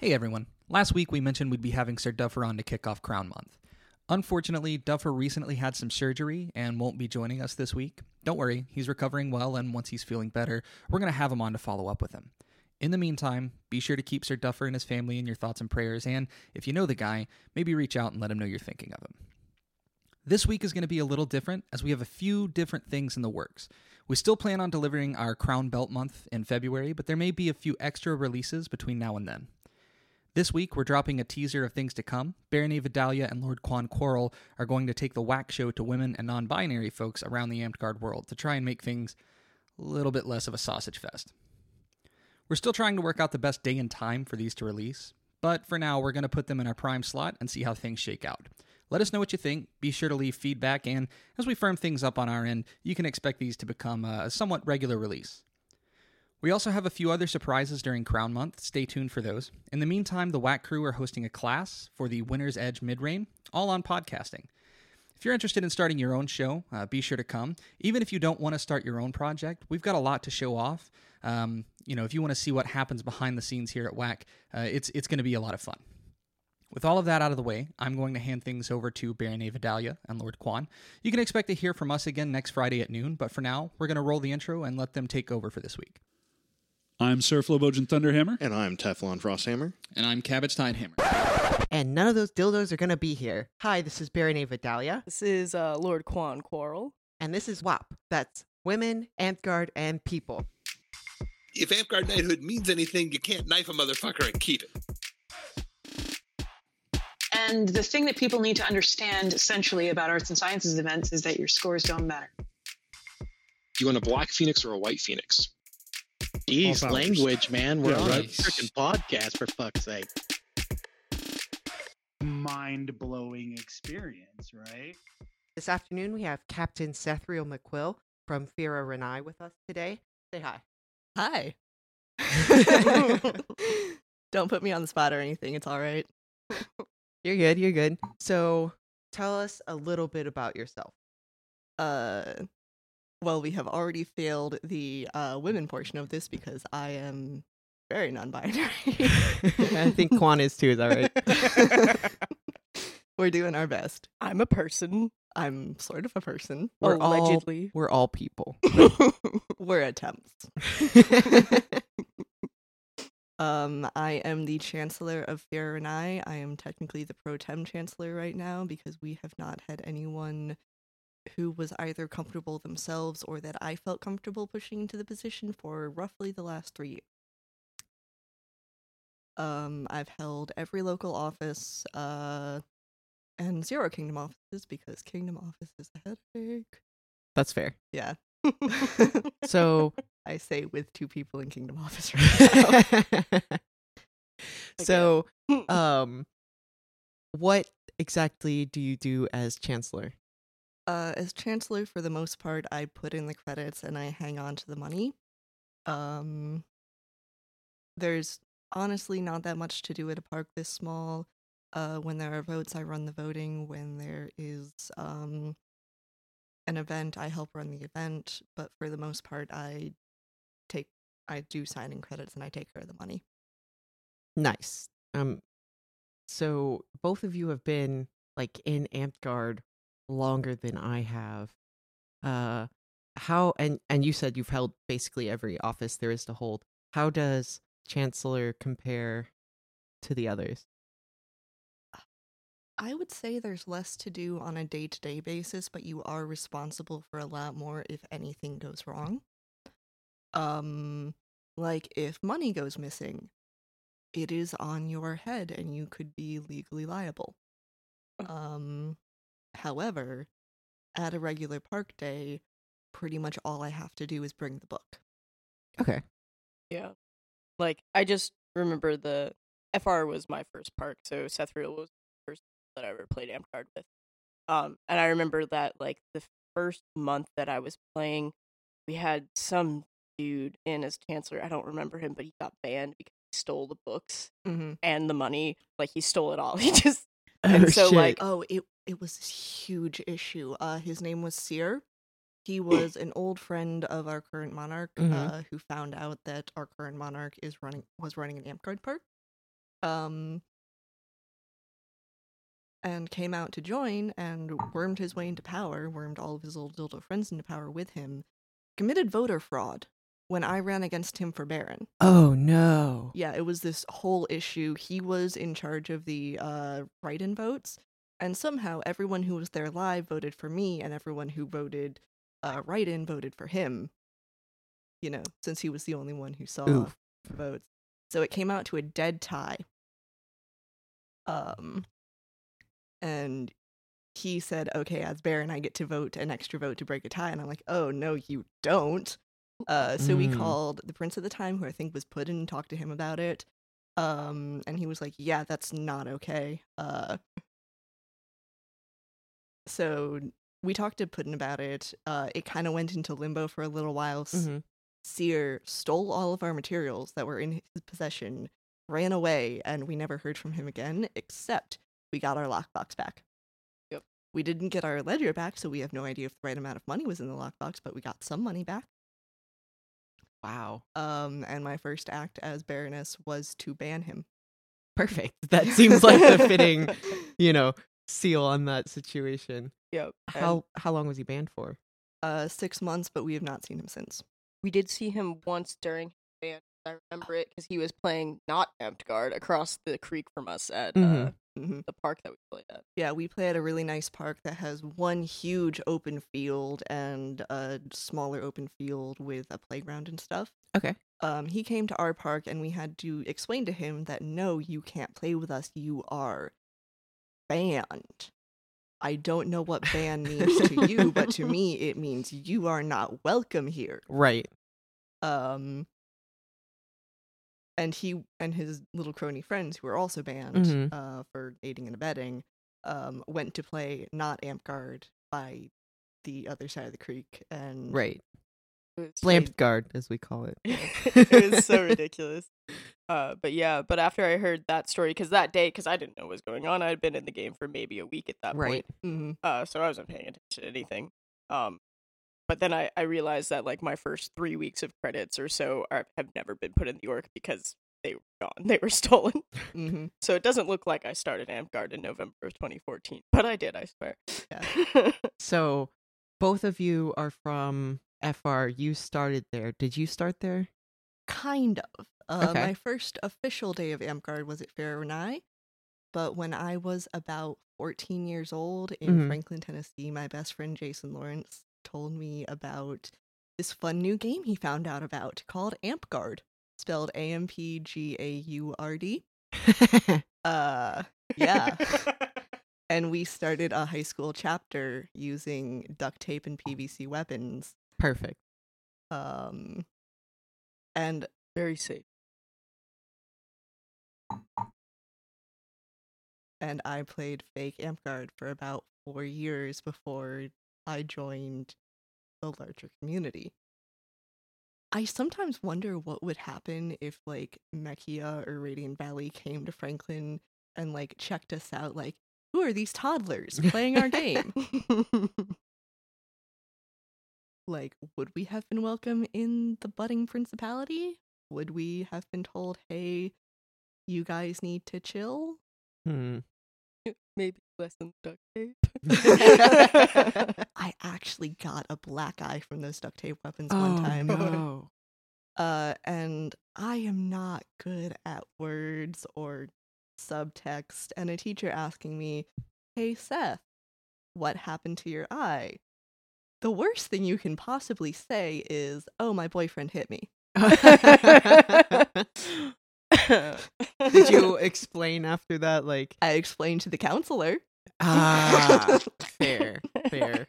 Hey everyone. Last week we mentioned we'd be having Sir Duffer on to kick off Crown Month. Unfortunately, Duffer recently had some surgery and won't be joining us this week. Don't worry, he's recovering well, and once he's feeling better, we're going to have him on to follow up with him. In the meantime, be sure to keep Sir Duffer and his family in your thoughts and prayers, and if you know the guy, maybe reach out and let him know you're thinking of him. This week is going to be a little different as we have a few different things in the works. We still plan on delivering our Crown Belt month in February, but there may be a few extra releases between now and then. This week, we're dropping a teaser of things to come. Baronet Vidalia and Lord Quan Quarrel are going to take the whack show to women and non binary folks around the Amtgard world to try and make things a little bit less of a sausage fest. We're still trying to work out the best day and time for these to release, but for now, we're going to put them in our prime slot and see how things shake out. Let us know what you think. Be sure to leave feedback, and as we firm things up on our end, you can expect these to become a somewhat regular release. We also have a few other surprises during Crown Month. Stay tuned for those. In the meantime, the Whack Crew are hosting a class for the Winner's Edge Mid all on podcasting. If you're interested in starting your own show, uh, be sure to come. Even if you don't want to start your own project, we've got a lot to show off. Um, you know, if you want to see what happens behind the scenes here at Whack, uh, it's it's going to be a lot of fun. With all of that out of the way, I'm going to hand things over to Baronet Vidalia and Lord Quan. You can expect to hear from us again next Friday at noon, but for now, we're going to roll the intro and let them take over for this week. I'm Sir Flobogen Thunderhammer. And I'm Teflon Frosthammer. And I'm Cabbage Tidehammer. And none of those dildos are going to be here. Hi, this is Baronet Vidalia. This is uh, Lord Quan Quarrel. And this is WAP. That's Women, Amtgard, and People. If Amtgard knighthood means anything, you can't knife a motherfucker and keep it. And the thing that people need to understand essentially about arts and sciences events is that your scores don't matter. Do you want a black phoenix or a white phoenix? Jeez, language, man. We're Yeah, on right. a freaking podcast, for fuck's sake. mind blowing experience, right? This afternoon, we have Captain Sethriel McQuill from Fira Renai with us today. Say hi. Hi. Don't put me on the spot or anything. It's all right. You're good. You're good. So, tell us a little bit about yourself. Uh, well, we have already failed the uh, women portion of this because I am very non-binary. I think Quan is too. Is that right? We're doing our best. I'm a person. I'm sort of a person. We're allegedly. all we're all people. We're attempts. Um, I am the Chancellor of Farenai. I I am technically the pro tem Chancellor right now because we have not had anyone who was either comfortable themselves or that I felt comfortable pushing into the position for roughly the last three years. Um, I've held every local office, uh, and zero kingdom offices because kingdom office is a headache. That's fair. Yeah. So, I say with two people in kingdom office right now. so, um, what exactly do you do as chancellor? Uh, as chancellor, for the most part, I put in the credits and I hang on to the money. Um, there's honestly not that much to do at a park this small. Uh, when there are votes, I run the voting. When there is um an event, I help run the event. But for the most part, I take I do signing credits and I take care of the money. Nice. Um, so both of you have been like in Amtgard longer than I have. Uh, how and and you said you've held basically every office there is to hold. How does chancellor compare to the others? I would say there's less to do on a day to day basis, but you are responsible for a lot more if anything goes wrong. Um, like if money goes missing, it is on your head and you could be legally liable. Um, however, at a regular park day, pretty much all I have to do is bring the book. Okay. Yeah. Like I just remember the FR was my first park, so Sethriel was the first that I ever played Amtgard with. Um and I remember that like the first month that I was playing, we had some dude in as chancellor. I don't remember him, but he got banned because he stole the books Mm-hmm. and the money. Like he stole it all. He just Oh, and so shit. like Oh, it it was this huge issue. Uh, his name was Seer. He was an old friend of our current monarch, Mhm. uh, who found out that our current monarch is running was running an Amtgard park. Um, and came out to join and wormed his way into power, wormed all of his old dildo friends into power with him, committed voter fraud when I ran against him for Baron. Oh no. Yeah, it was this whole issue. He was in charge of the uh, write in votes, and somehow everyone who was there live voted for me, and everyone who voted uh, write in voted for him. You know, since he was the only one who saw Oof. votes. So it came out to a dead tie. Um, and he said, "Okay, as Baron, I get to vote an extra vote to break a tie." And I'm like, "Oh no, you don't." Uh, so we Mm. called the prince at the time, who I think was put in, and talked to him about it. Um, and he was like, "Yeah, that's not okay." Uh, so we talked to Puddin about it. Uh, it kind of went into limbo for a little while. S- Mhm. Seer stole all of our materials that were in his possession, ran away, and we never heard from him again, except we got our lockbox back. Yep. We didn't get our ledger back, so we have no idea if the right amount of money was in the lockbox, but we got some money back. Wow. Um, and my first act as Baroness was to ban him. Perfect. That seems like the fitting, you know, seal on that situation. Yep. and How how long was he banned for? Uh, six months, but we have not seen him since. we did see him once during his band. I remember it because he was playing not Amped Guard across the creek from us at uh, Mhm. Mhm. the park that we played at. Yeah, we play at a really nice park that has one huge open field and a smaller open field with a playground and stuff. Okay. Um, he came to our park and we had to explain to him that no, you can't play with us. You are banned. I don't know what ban means to you, but to me, it means you are not welcome here. Right. Um, and he and his little crony friends, who were also banned Mhm. uh, for aiding and abetting, um, went to play not Amp Guard by the other side of the creek, and Right. Lamped guard, as we call it. it was so ridiculous. Uh, but yeah, but after I heard that story, because that day, because I didn't know what was going on, I had been in the game for maybe a week at that Right. point, Mhm. uh, so I wasn't paying attention to anything. Um, but then I, I realized that like my first three weeks of credits or so are, have never been put in the ORK because they were gone, they were stolen. Mhm. So it doesn't look like I started Amp in November of 2014, but I did, I swear. Yeah. So both of you are from FR. You started there. Did you start there? kind of. Uh, Okay. My first official day of Amp Guard was at Fairnai, but when I was about 14 years old in Mhm. Franklin, Tennessee, my best friend Jason Lawrence told me about this fun new game he found out about called Amp Guard, spelled A M P G A U R D. Uh, yeah. and we started a high school chapter using duct tape and PVC weapons. Perfect. Um, and Very safe. and I played fake Amp Guard for about four years before I joined the larger community. I sometimes wonder what would happen if like Mechia or Radiant Valley came to Franklin and like checked us out like who are these toddlers playing our game? like would we have been welcome in the budding principality? Would we have been told, "Hey, you guys need to chill"? Hmm. Maybe less than duct tape. I actually got a black eye from those duct tape weapons Oh, one time. no. Uh, and I am not good at words or subtext. And a teacher asking me, Hey, Seth, what happened to your eye? The worst thing you can possibly say is, Oh, my boyfriend hit me. Did you explain after that? Like, I explained to the counselor. ah, fair, fair.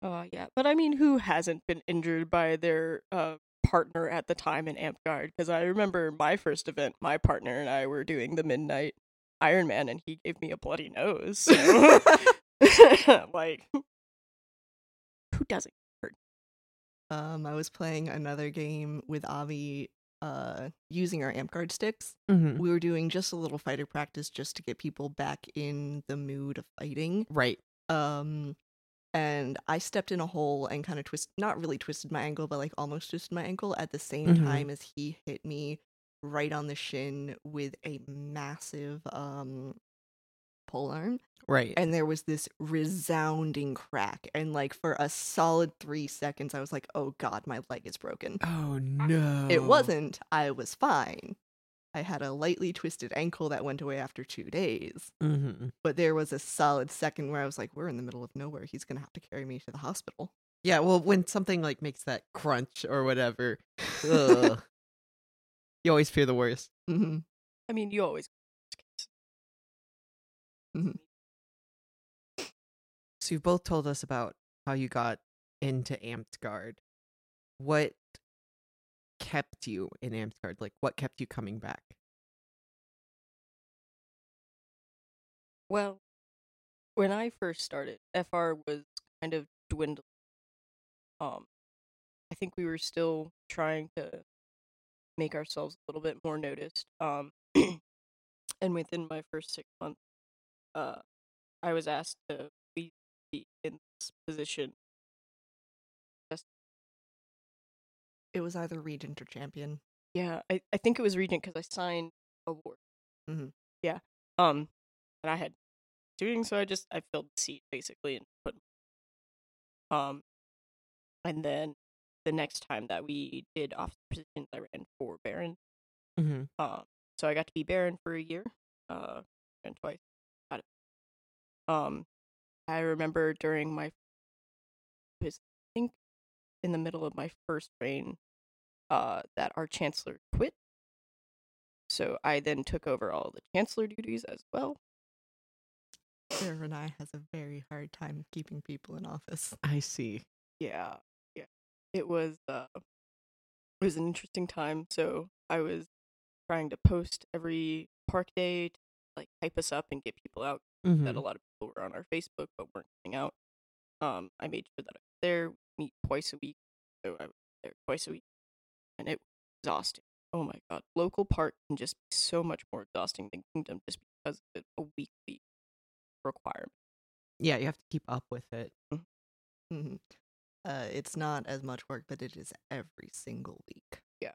Oh yeah, but I mean, who hasn't been injured by their uh, partner at the time in Amtgard? Because I remember my first event, my partner and I were doing the Midnight Iron Man, and he gave me a bloody nose. So, like, who doesn't hurt? Um, I was playing another game with Avi uh, using our Amtgard sticks. Mhm. We were doing just a little fighter practice just to get people back in the mood of fighting. Right. Um, and I stepped in a hole and kind of twist, not really twisted my ankle, but like almost twisted my ankle at the same Mhm. time as he hit me right on the shin with a massive um pole arm Right. and there was this resounding crack and like for a solid 3 seconds I was like oh god my leg is broken. oh no. It wasn't. I was fine. I had a lightly twisted ankle that went away after 2 days. hmm But there was a solid second where I was like we're in the middle of nowhere. He's going to have to carry me to the hospital. Yeah. Well, when something like makes that crunch or whatever, ugh, you always fear the worst. Mhm. I mean, you always. So you've both told us about how you got into Amtgard. What kept you in Amtgard? Like, what kept you coming back? Well, when I first started, FR was kind of dwindling. Um, I think we were still trying to make ourselves a little bit more noticed. Um, and within my first six months, uh, I was asked to be in this position. Just It was either regent or champion. yeah, I, I think it was Regent because I signed a award. Mhm. Yeah. Um, and I had doing so. I just I filled the seat basically and put. Um, and then the next time that we did officer positions, I ran for Baron. Mm-hmm. Um, so I got to be Baron for a year. Uh, and twice. Got it. Um, I remember during my, I think, in the middle of my first reign, uh, that our chancellor quit. So I then took over all the chancellor duties as well. Sarah and I has a very hard time keeping people in office. I see. Yeah, yeah. It was uh, it was an interesting time. So I was trying to post every park day to like hype us up and get people out. Mhm. That a lot of people were on our Facebook but weren't coming out. Um, I made sure that I was there, meet twice a week. So I was there twice a week, and it was exhausting. Oh my god, local park can just be so much more exhausting than Kingdom just because of a weekly requirement. Yeah, you have to keep up with it. hmm Uh, it's not as much work, but it is every single week. Yeah.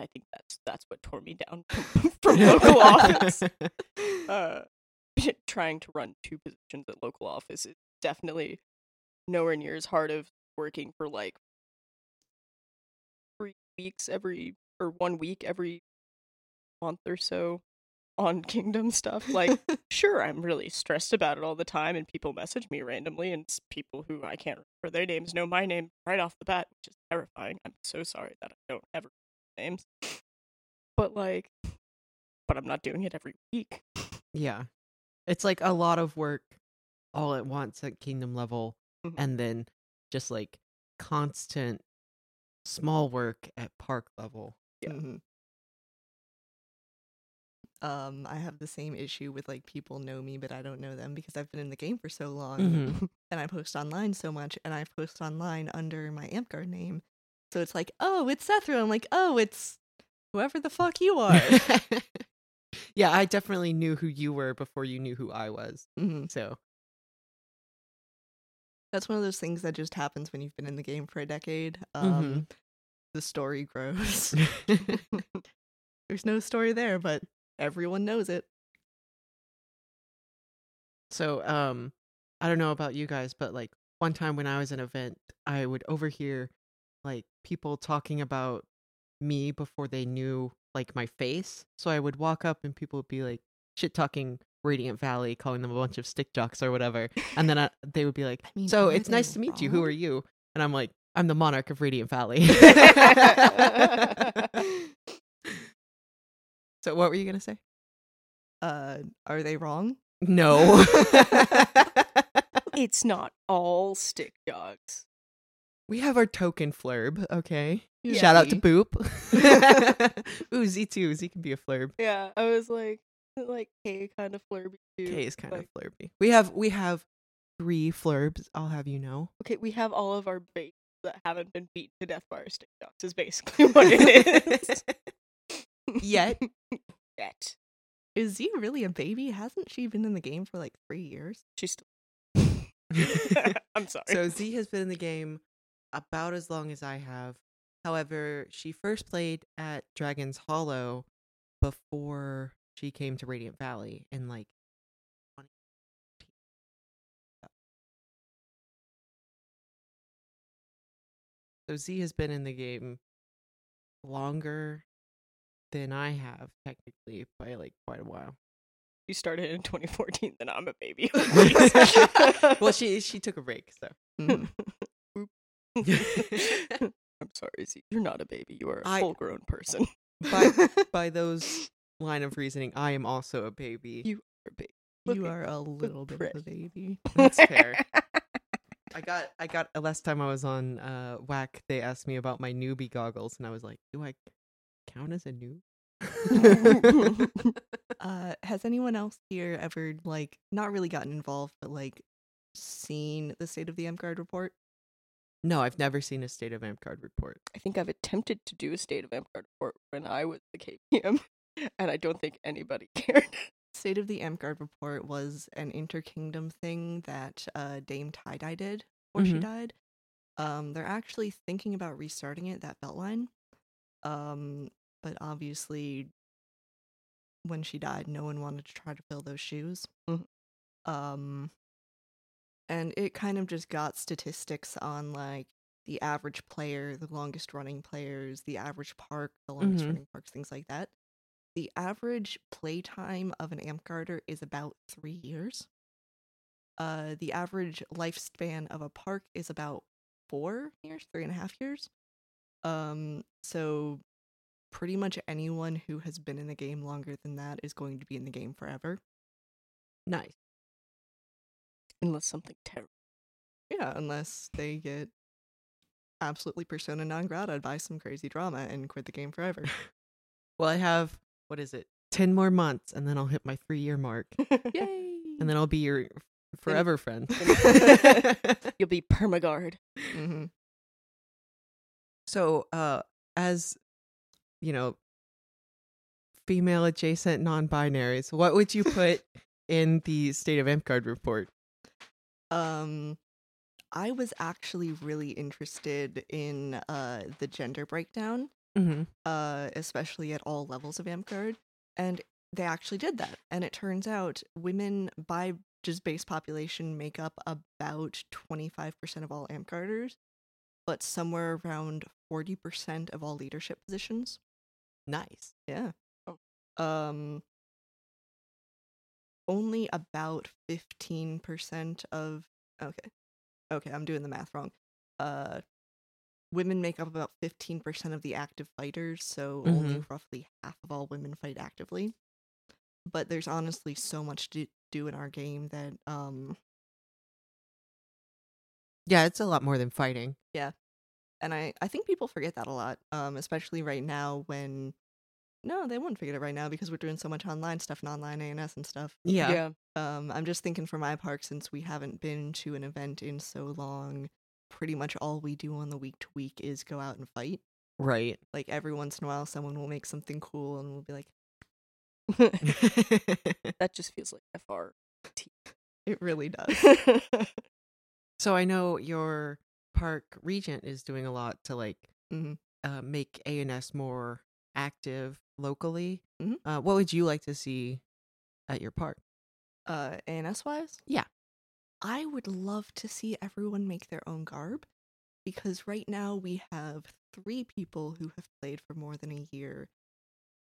I think that's that's what tore me down from local office. Uh, trying to run two positions at local office is definitely nowhere near as hard of working for like three weeks every or one week every month or so on kingdom stuff. Like, sure, I'm really stressed about it all the time, and people message me randomly, and people who I can't remember their names know my name right off the bat, which is terrifying. I'm so sorry that I don't ever remember names, but like, but I'm not doing it every week. Yeah. It's like a lot of work all at once at kingdom level Mhm. and then just like constant small work at park level. Yeah. Mhm. Um, I have the same issue with like people know me, but I don't know them because I've been in the game for so long, Mhm. and I post online so much, and I post online under my Amtgard name, so it's like, oh, it's Sethra. I'm like, oh, it's whoever the fuck you are. yeah, I definitely knew who you were before you knew who I was. hmm So, That's one of those things that just happens when you've been in the game for a decade. Um, The story grows. There's no story there, but everyone knows it. so um I don't know about you guys, but like one time when I was an event, I would overhear like people talking about me before they knew like my face. So I would walk up and people would be like shit talking Radiant Valley, calling them a bunch of stick jocks or whatever. And then I, they would be like, mean, "So it's nice to meet you. Who are you?" And I'm like, "I'm the monarch of Radiant Valley." so what were you gonna say? Uh, are they wrong? No. It's not all stick dogs. we have our token flurb. Okay. Yeah. Shout out to Z. Boop. Ooh, Z too. Z can be a flurb. Yeah, I was like, like K kind of flirby too. K is kind like, of flurby. We have we have three flurbs. I'll have you know. okay. We have all of our baits that haven't been beaten to death by our stick dogs. Is basically what it is. Yet. Yet Is Z really a baby? Hasn't she been in the game for like three years? she's still. I'm sorry. So Z has been in the game about as long as I have. However, she first played at Dragon's Hollow before she came to Radiant Valley in like 20 So Z has been in the game longer than I have technically by like quite a while. You started in 2014, then I'm a baby. well, she she took a break, so. Mhm. I'm sorry, Z. You're not a baby. You are a I- full grown person. by by those line of reasoning, I am also a baby. You are a baby. Look you at- are a little bit of a baby. That's fair. I got I got uh, last time I was on uh Whack, they asked me about my newbie goggles, and I was like, "Do I count as a noob?" Uh, has anyone else here ever like not really gotten involved, but like seen the state of the Amtgard report? No, I've never seen a state of Amtgard report. I think I've attempted to do a state of Amtgard report when I was the KPM, and I don't think anybody cared. State of the Amtgard report was an interkingdom thing that uh, Dame Tie Dye did before she Mhm. died. Um, they're actually thinking about restarting it, that Beltline. Um, but obviously, when she died, no one wanted to try to fill those shoes. Mhm. Um, and it kind of just got statistics on like the average player, the longest running players, the average park, the longest Mhm. running parks, things like that. The average playtime of an Amtgarder is about three years. Uh, the average lifespan of a park is about four years, three and a half years. Um, so pretty much anyone who has been in the game longer than that is going to be in the game forever. Nice. Unless something terrible. Yeah, unless they get absolutely persona non grata by some crazy drama and quit the game forever. Well, I have what is it? Ten more months, and then I'll hit my three year mark, Yay! and then I'll be your forever friend. You'll be permagard. hmm So, uh, as you know, female adjacent non binaries, what would you put in the state of Amtgard report? Um, I was actually really interested in uh the gender breakdown, Mm-hmm. uh, especially at all levels of Amtgard, and they actually did that. And it turns out women by just base population make up about twenty five percent of all Amtgarders, but somewhere around forty percent of all leadership positions. Nice. Yeah. Oh. Um only about 15% of okay. Okay, I'm doing the math wrong. Uh women make up about 15% of the active fighters, so only roughly half of all women fight actively. But there's honestly so much to do in our game that um Yeah, it's a lot more than fighting. Yeah. And I I think people forget that a lot, um especially right now when no, they won't forget it right now because we're doing so much online stuff and online ANS and stuff. Yeah. Um, I'm just thinking for my park since we haven't been to an event in so long. Pretty much all we do on the week to week is go out and fight. Right. Like every once in a while, someone will make something cool, and we'll be like, that just feels like FRT. "It really does." so I know your park regent is doing a lot to like Mhm. uh, make ANS more active locally. Mhm. Uh, what would you like to see at your park? uh, ANS wise, Yeah. I would love to see everyone make their own garb because right now we have three people who have played for more than a year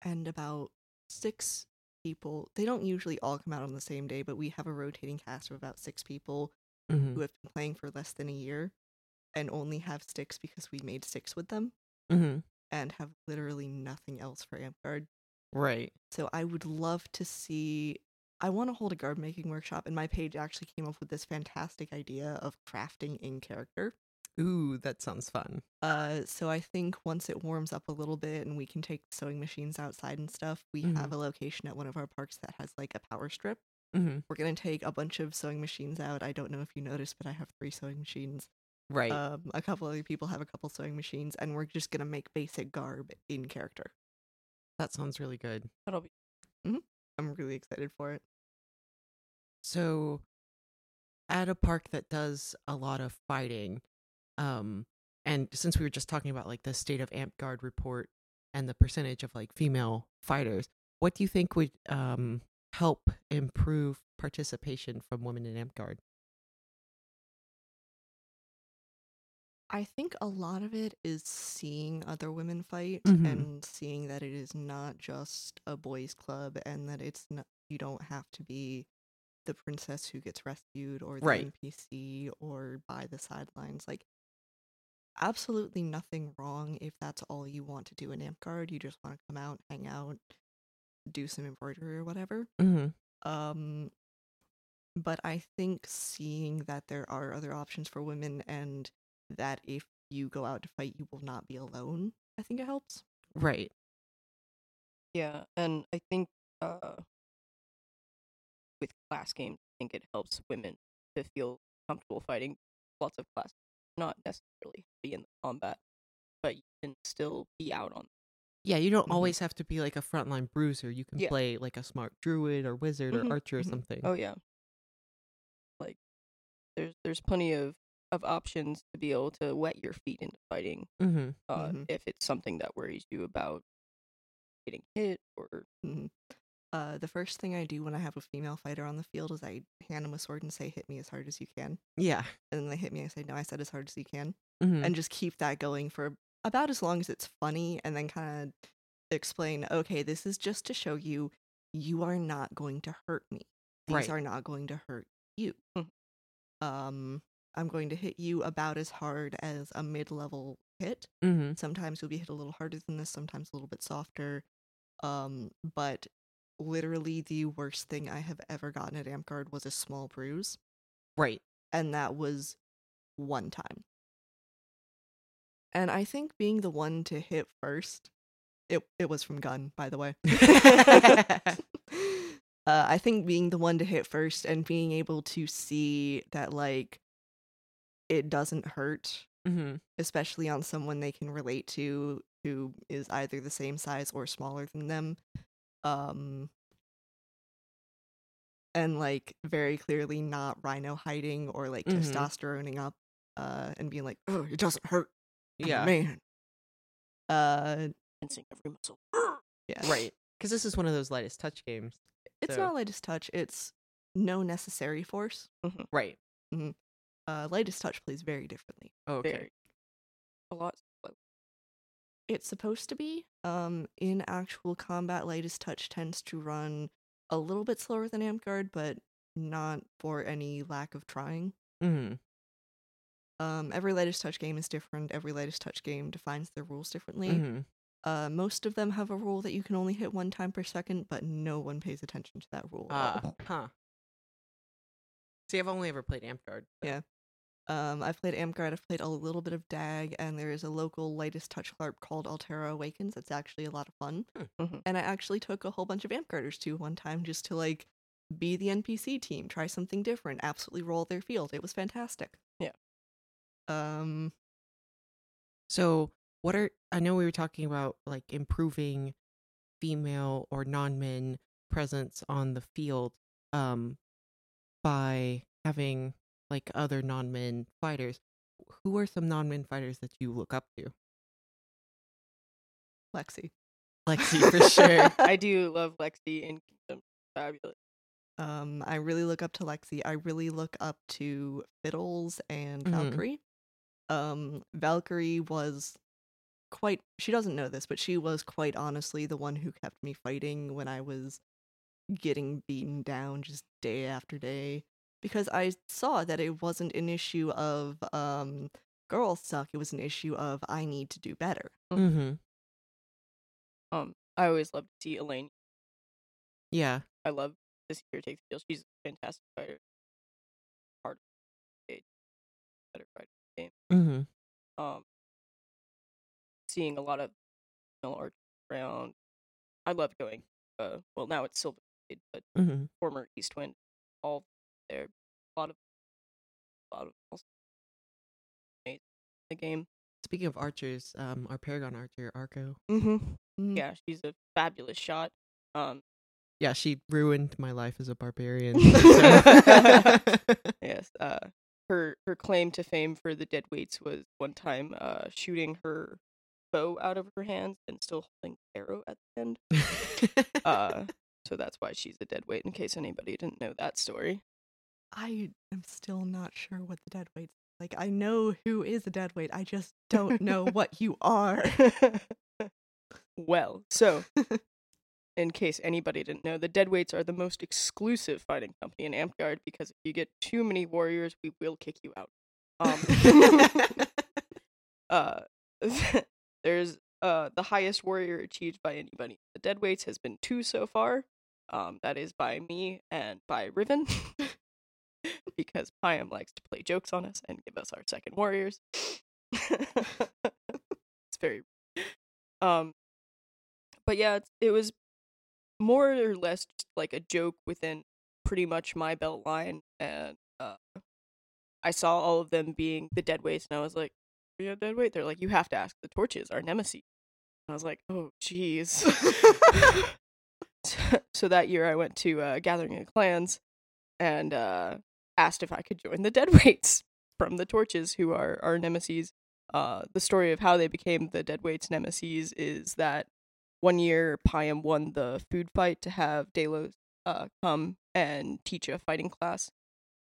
and about six people. They don't usually all come out on the same day, but we have a rotating cast of about six people Mm-hmm. who have been playing for less than a year and only have sticks because we made sticks with them Mm-hmm. And have literally nothing else for Amtgard. Right. So I would love to see. I want to hold a garb making workshop, and my page actually came up with this fantastic idea of crafting in character. Ooh, that sounds fun. Uh, so I think once it warms up a little bit and we can take sewing machines outside and stuff, we Mhm. have a location at one of our parks that has like a power strip. Mm-hmm. We're gonna take a bunch of sewing machines out. I don't know if you noticed, but I have three sewing machines. Right. Um, a couple other people have a couple sewing machines, and we're just gonna make basic garb in character. that sounds really good. That'll be mm I'm really excited for it. So, at a park that does a lot of fighting, um, and since we were just talking about like the state of Amtgard report and the percentage of like female fighters, what do you think would um help improve participation from women in Amtgard? I think a lot of it is seeing other women fight Mhm. and seeing that it is not just a boys' club and that it's not you don't have to be the princess who gets rescued or the Right. NPC or by the sidelines. Like absolutely nothing wrong if that's all you want to do in Amtgard. You just want to come out, hang out, do some embroidery or whatever. Mm-hmm. Um, but I think seeing that there are other options for women and that if you go out to fight, you will not be alone, I think it helps. Right. Yeah, and I think uh, with class games, I think it helps women to feel comfortable fighting. Lots of classes not necessarily be in the combat, but you can still be out on. Yeah, you don't always have to be like a frontline bruiser. You can Yeah. play like a smart druid or wizard Mhm, or archer or mhm. something. Oh yeah, like there's there's plenty of of options to be able to wet your feet into fighting. Mm-hmm. Uh, Mhm. if it's something that worries you about getting hit or Mhm. Uh, the first thing I do when I have a female fighter on the field is I hand them a sword and say, "Hit me as hard as you can." Yeah. And then they hit me. I say, "No, I said as hard as you can," Mhm. and just keep that going for about as long as it's funny, and then kind of explain, "Okay, this is just to show you you are not going to hurt me. These Right. are not going to hurt you. Mhm. Um, I'm going to hit you about as hard as a mid-level hit. Mm-hmm. Sometimes you'll be hit a little harder than this, sometimes a little bit softer. Um, but literally the worst thing I have ever gotten at Amtgard was a small bruise, Right. and that was one time. And I think being the one to hit first, it it was from gun, by the way. uh, I think being the one to hit first and being able to see that like it doesn't hurt Mm-hmm. especially on someone they can relate to who is either the same size or smaller than them um and like very clearly not rhino hiding or like Mhm. testosteroning up uh and being like oh it doesn't hurt I'm a Yeah. man uh tensing every muscle. yeah Right. Because this is one of those lightest touch games. it's so- not lightest touch it's no necessary force Right. Uh lightest touch plays very differently Oh, okay. Very a lot. it's supposed to be. Um, in actual combat, lightest touch tends to run a little bit slower than Amtgard, but not for any lack of trying. Mm-hmm. Um, every lightest touch game is different. Every lightest touch game defines their rules differently. Mm-hmm. Uh, most of them have a rule that you can only hit one time per second, but no one pays attention to that rule. Ah. huh. See, I've only ever played Amtgard. so- Yeah. Um, I've played Amtgard, I've played a little bit of DAG, and there is a local lightest touch LARP called Altera Awakens. It's actually a lot of fun. Mhm. And I actually took a whole bunch of Amtgarders to one time just to like be the NPC team, try something different, absolutely roll their field. It was fantastic. Yeah. Um, So, what are I know we were talking about like improving female or non-men presence on the field um by having like other non-men fighters. Who are some non-men fighters that you look up to? Lexi. Lexi for sure. I do love Lexi and Kingdom. Fabulous. Um, I really look up to Lexi. I really look up to Fiddles and Mhm. Valkyrie. Um, Valkyrie was quite. She doesn't know this, but she was quite honestly the one who kept me fighting when I was getting beaten down just day after day because I saw that it wasn't an issue of um girls suck. It was an issue of I need to do better. mm-hmm. Um, I always love to see Elaine. Yeah. I love to see her take the field. She's a fantastic fighter. Hard to better fighter game. Mm-hmm. Um, seeing a lot of female archers around. I love going. Uh, well now it's Silver, Blade, but Mm-hmm. former East Wind, all there. A lot of, a lot of also amazing the game. Speaking of archers, um, our Paragon archer Arco. Mm-hmm. Yeah, she's a fabulous shot. Um, Yeah, she ruined my life as a barbarian. yes. Uh, her her claim to fame for the dead weights was one time uh shooting her bow out of her hands and still holding the arrow at the end. uh so that's why she's a dead weight in case anybody didn't know that story. I am still not sure what the dead weight. Like I know who is a dead weight. I just don't know what you are. well, so in case anybody didn't know, the Deadweights are the most exclusive fighting company in Amtgard because if you get too many warriors, we will kick you out. Um, uh, there's uh the highest warrior achieved by anybody. The Deadweights has been two so far. Um, that is by me and by Riven. because Pyam likes to play jokes on us and give us our second warriors. it's very um but yeah, it's, it was more or less just like a joke within pretty much my belt line and uh I saw all of them being the dead weights and I was like, yeah, dead weight. They're like, you have to ask the torches, our nemesis. And I was like, oh jeez. so, so that year I went to uh, Gathering of Clans and uh, asked if I could join the Deadweights from the Torches, who are our nemesis. Uh, the story of how they became the Deadweights nemesis is that one year Pyam won the food fight to have Delos uh, come and teach a fighting class.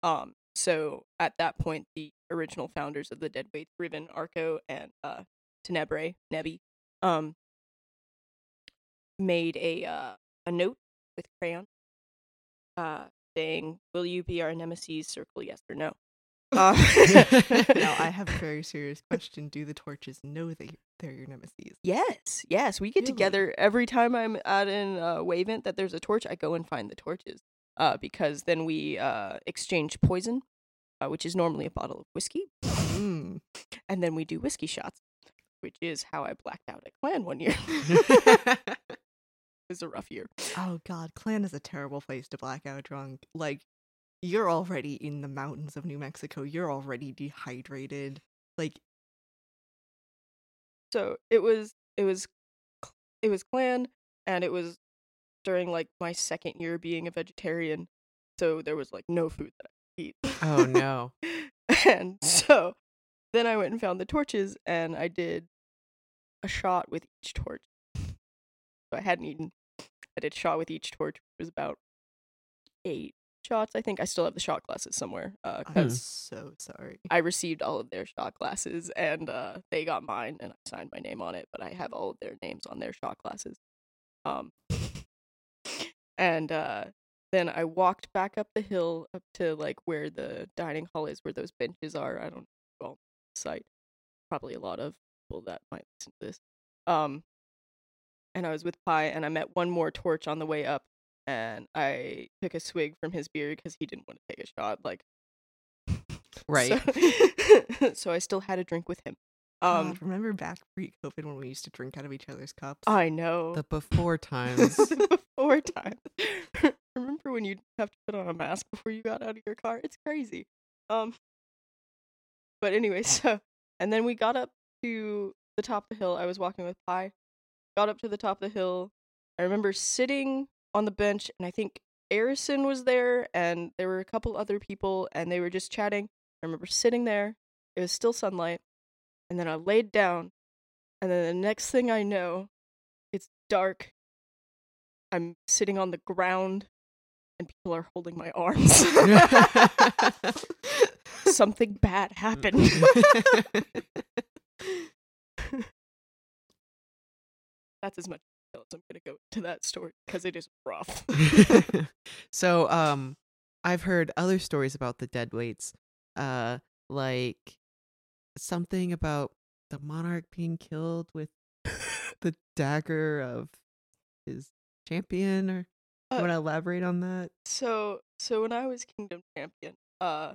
Um, so at that point, the original founders of the Deadweights, Riven, Arco, and uh, Tenebrae, Nebi, um, made a uh, a note with crayon, uh, saying, "Will you be our nemesis?" Circle yes or no. Uh, now I have a very serious question. Do the torches know that they're your nemesis? Yes, yes. We get Really? together every time I'm at an uh, Wavent that there's a torch. I go and find the torches, uh, because then we uh exchange poison, uh, which is normally a bottle of whiskey, Mm. and then we do whiskey shots, which is how I blacked out at Clan one year. it was a rough year. Oh god, clan is a terrible place to black out drunk. Like you're already in the mountains of New Mexico. You're already dehydrated. Like So it was it was it was clan and it was during like my second year being a vegetarian. So there was like no food that I could eat. Oh no. and so then I went and found the torches and I did a shot with each torch. So I hadn't eaten. I did shot with each torch, was about eight shots. I think I still have the shot glasses somewhere. Uh, I'm so sorry. I received all of their shot glasses and uh, they got mine and I signed my name on it, but I have all of their names on their shot glasses. Um, and uh, then I walked back up the hill up to like where the dining hall is, where those benches are. I don't know all site. Probably a lot of people that might listen to this. Um, and I was with Pi, and I met one more torch on the way up, and I took a swig from his beer because he didn't want to take a shot. Like, Right. So, so I still had a drink with him. Um, God, remember back pre-COVID when we used to drink out of each other's cups? I know. The before times. before time. Remember when you'd have to put on a mask before you got out of your car? It's crazy. Um. But anyway, so and then we got up to the top of the hill. I was walking with Pi. Got up to the top of the hill. I remember sitting on the bench, and I think Arison was there, and there were a couple other people, and they were just chatting. I remember sitting there. It was still sunlight, and then I laid down, and then the next thing I know, it's dark. I'm sitting on the ground, and people are holding my arms. Something bad happened. That's as much detail as I'm gonna go into that story because it is rough. so um I've heard other stories about the dead weights. Uh like something about the monarch being killed with the dagger of his champion or you Uh, want to elaborate on that? So so when I was Kingdom Champion, uh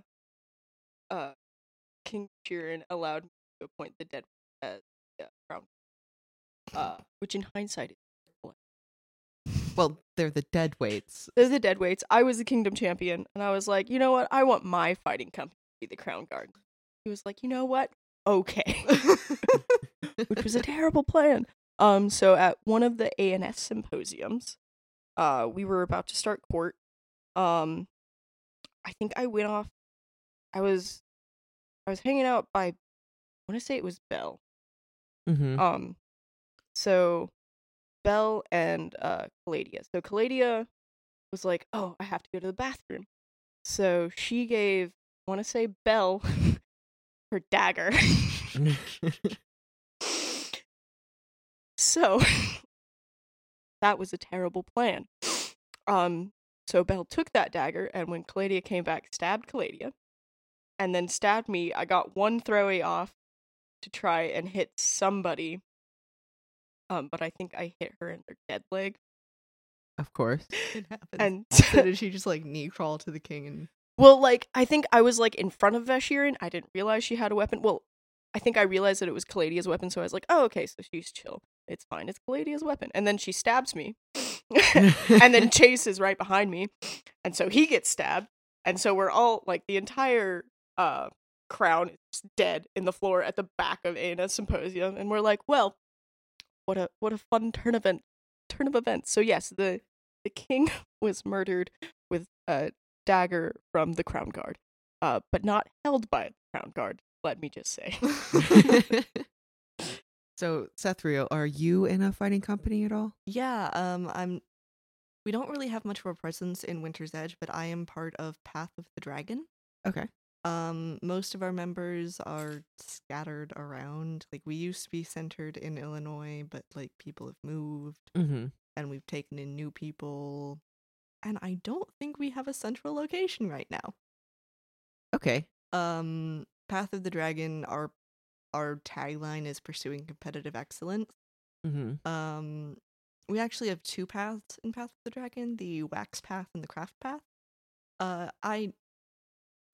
uh King Sheeran allowed me to appoint the dead as uh, crown. Uh which in hindsight is Well, they're the dead weights. They're the dead weights. I was the kingdom champion, and I was like, you know what? I want my fighting company to be the crown guard. He was like, you know what? Okay. Which was a terrible plan. Um, so at one of the ANS symposiums, uh, we were about to start court. Um, I think I went off. I was I was hanging out by, I want to say it was Bell. Mm-hmm. Um, so Bell and uh Calladia. So Calladia was like, "Oh, I have to go to the bathroom." So she gave, I want to say Bell, her dagger. so that was a terrible plan. Um, so Bell took that dagger, and when Calladia came back, stabbed Calladia, and then stabbed me. I got one throwaway off to try and hit somebody. Um, but I think I hit her in their dead leg. of course. It happens. And so did she just like knee crawl to the king and well, like I think I was like in front of Veshirin. I didn't realize she had a weapon. Well, I think I realized that it was Calladia's weapon, so I was like, "Oh, okay, so she's chill. It's fine. It's Calladia's weapon." And then she stabs me, and then Chase is right behind me, and so he gets stabbed, and so we're all like the entire uh crown is dead in the floor at the back of Aena's symposium, and we're like, "Well, what a what a fun turn event turn of events." So yes, the the king was murdered with a dagger from the crown guard, uh, but not held by the crown guard. Let me just say. so, Sethrio, are you in a fighting company at all? Yeah, um I'm we don't really have much of a presence in Winter's Edge, but I am part of Path of the Dragon. Okay. Um most of our members are scattered around. Like we used to be centered in Illinois, but like people have moved Mm-hmm. and we've taken in new people. And I don't think we have a central location right now. Okay. Um Path of the Dragon our our tagline is pursuing competitive excellence. Mm-hmm. Um, we actually have two paths in Path of the Dragon: the wax path and the craft path. Uh, I,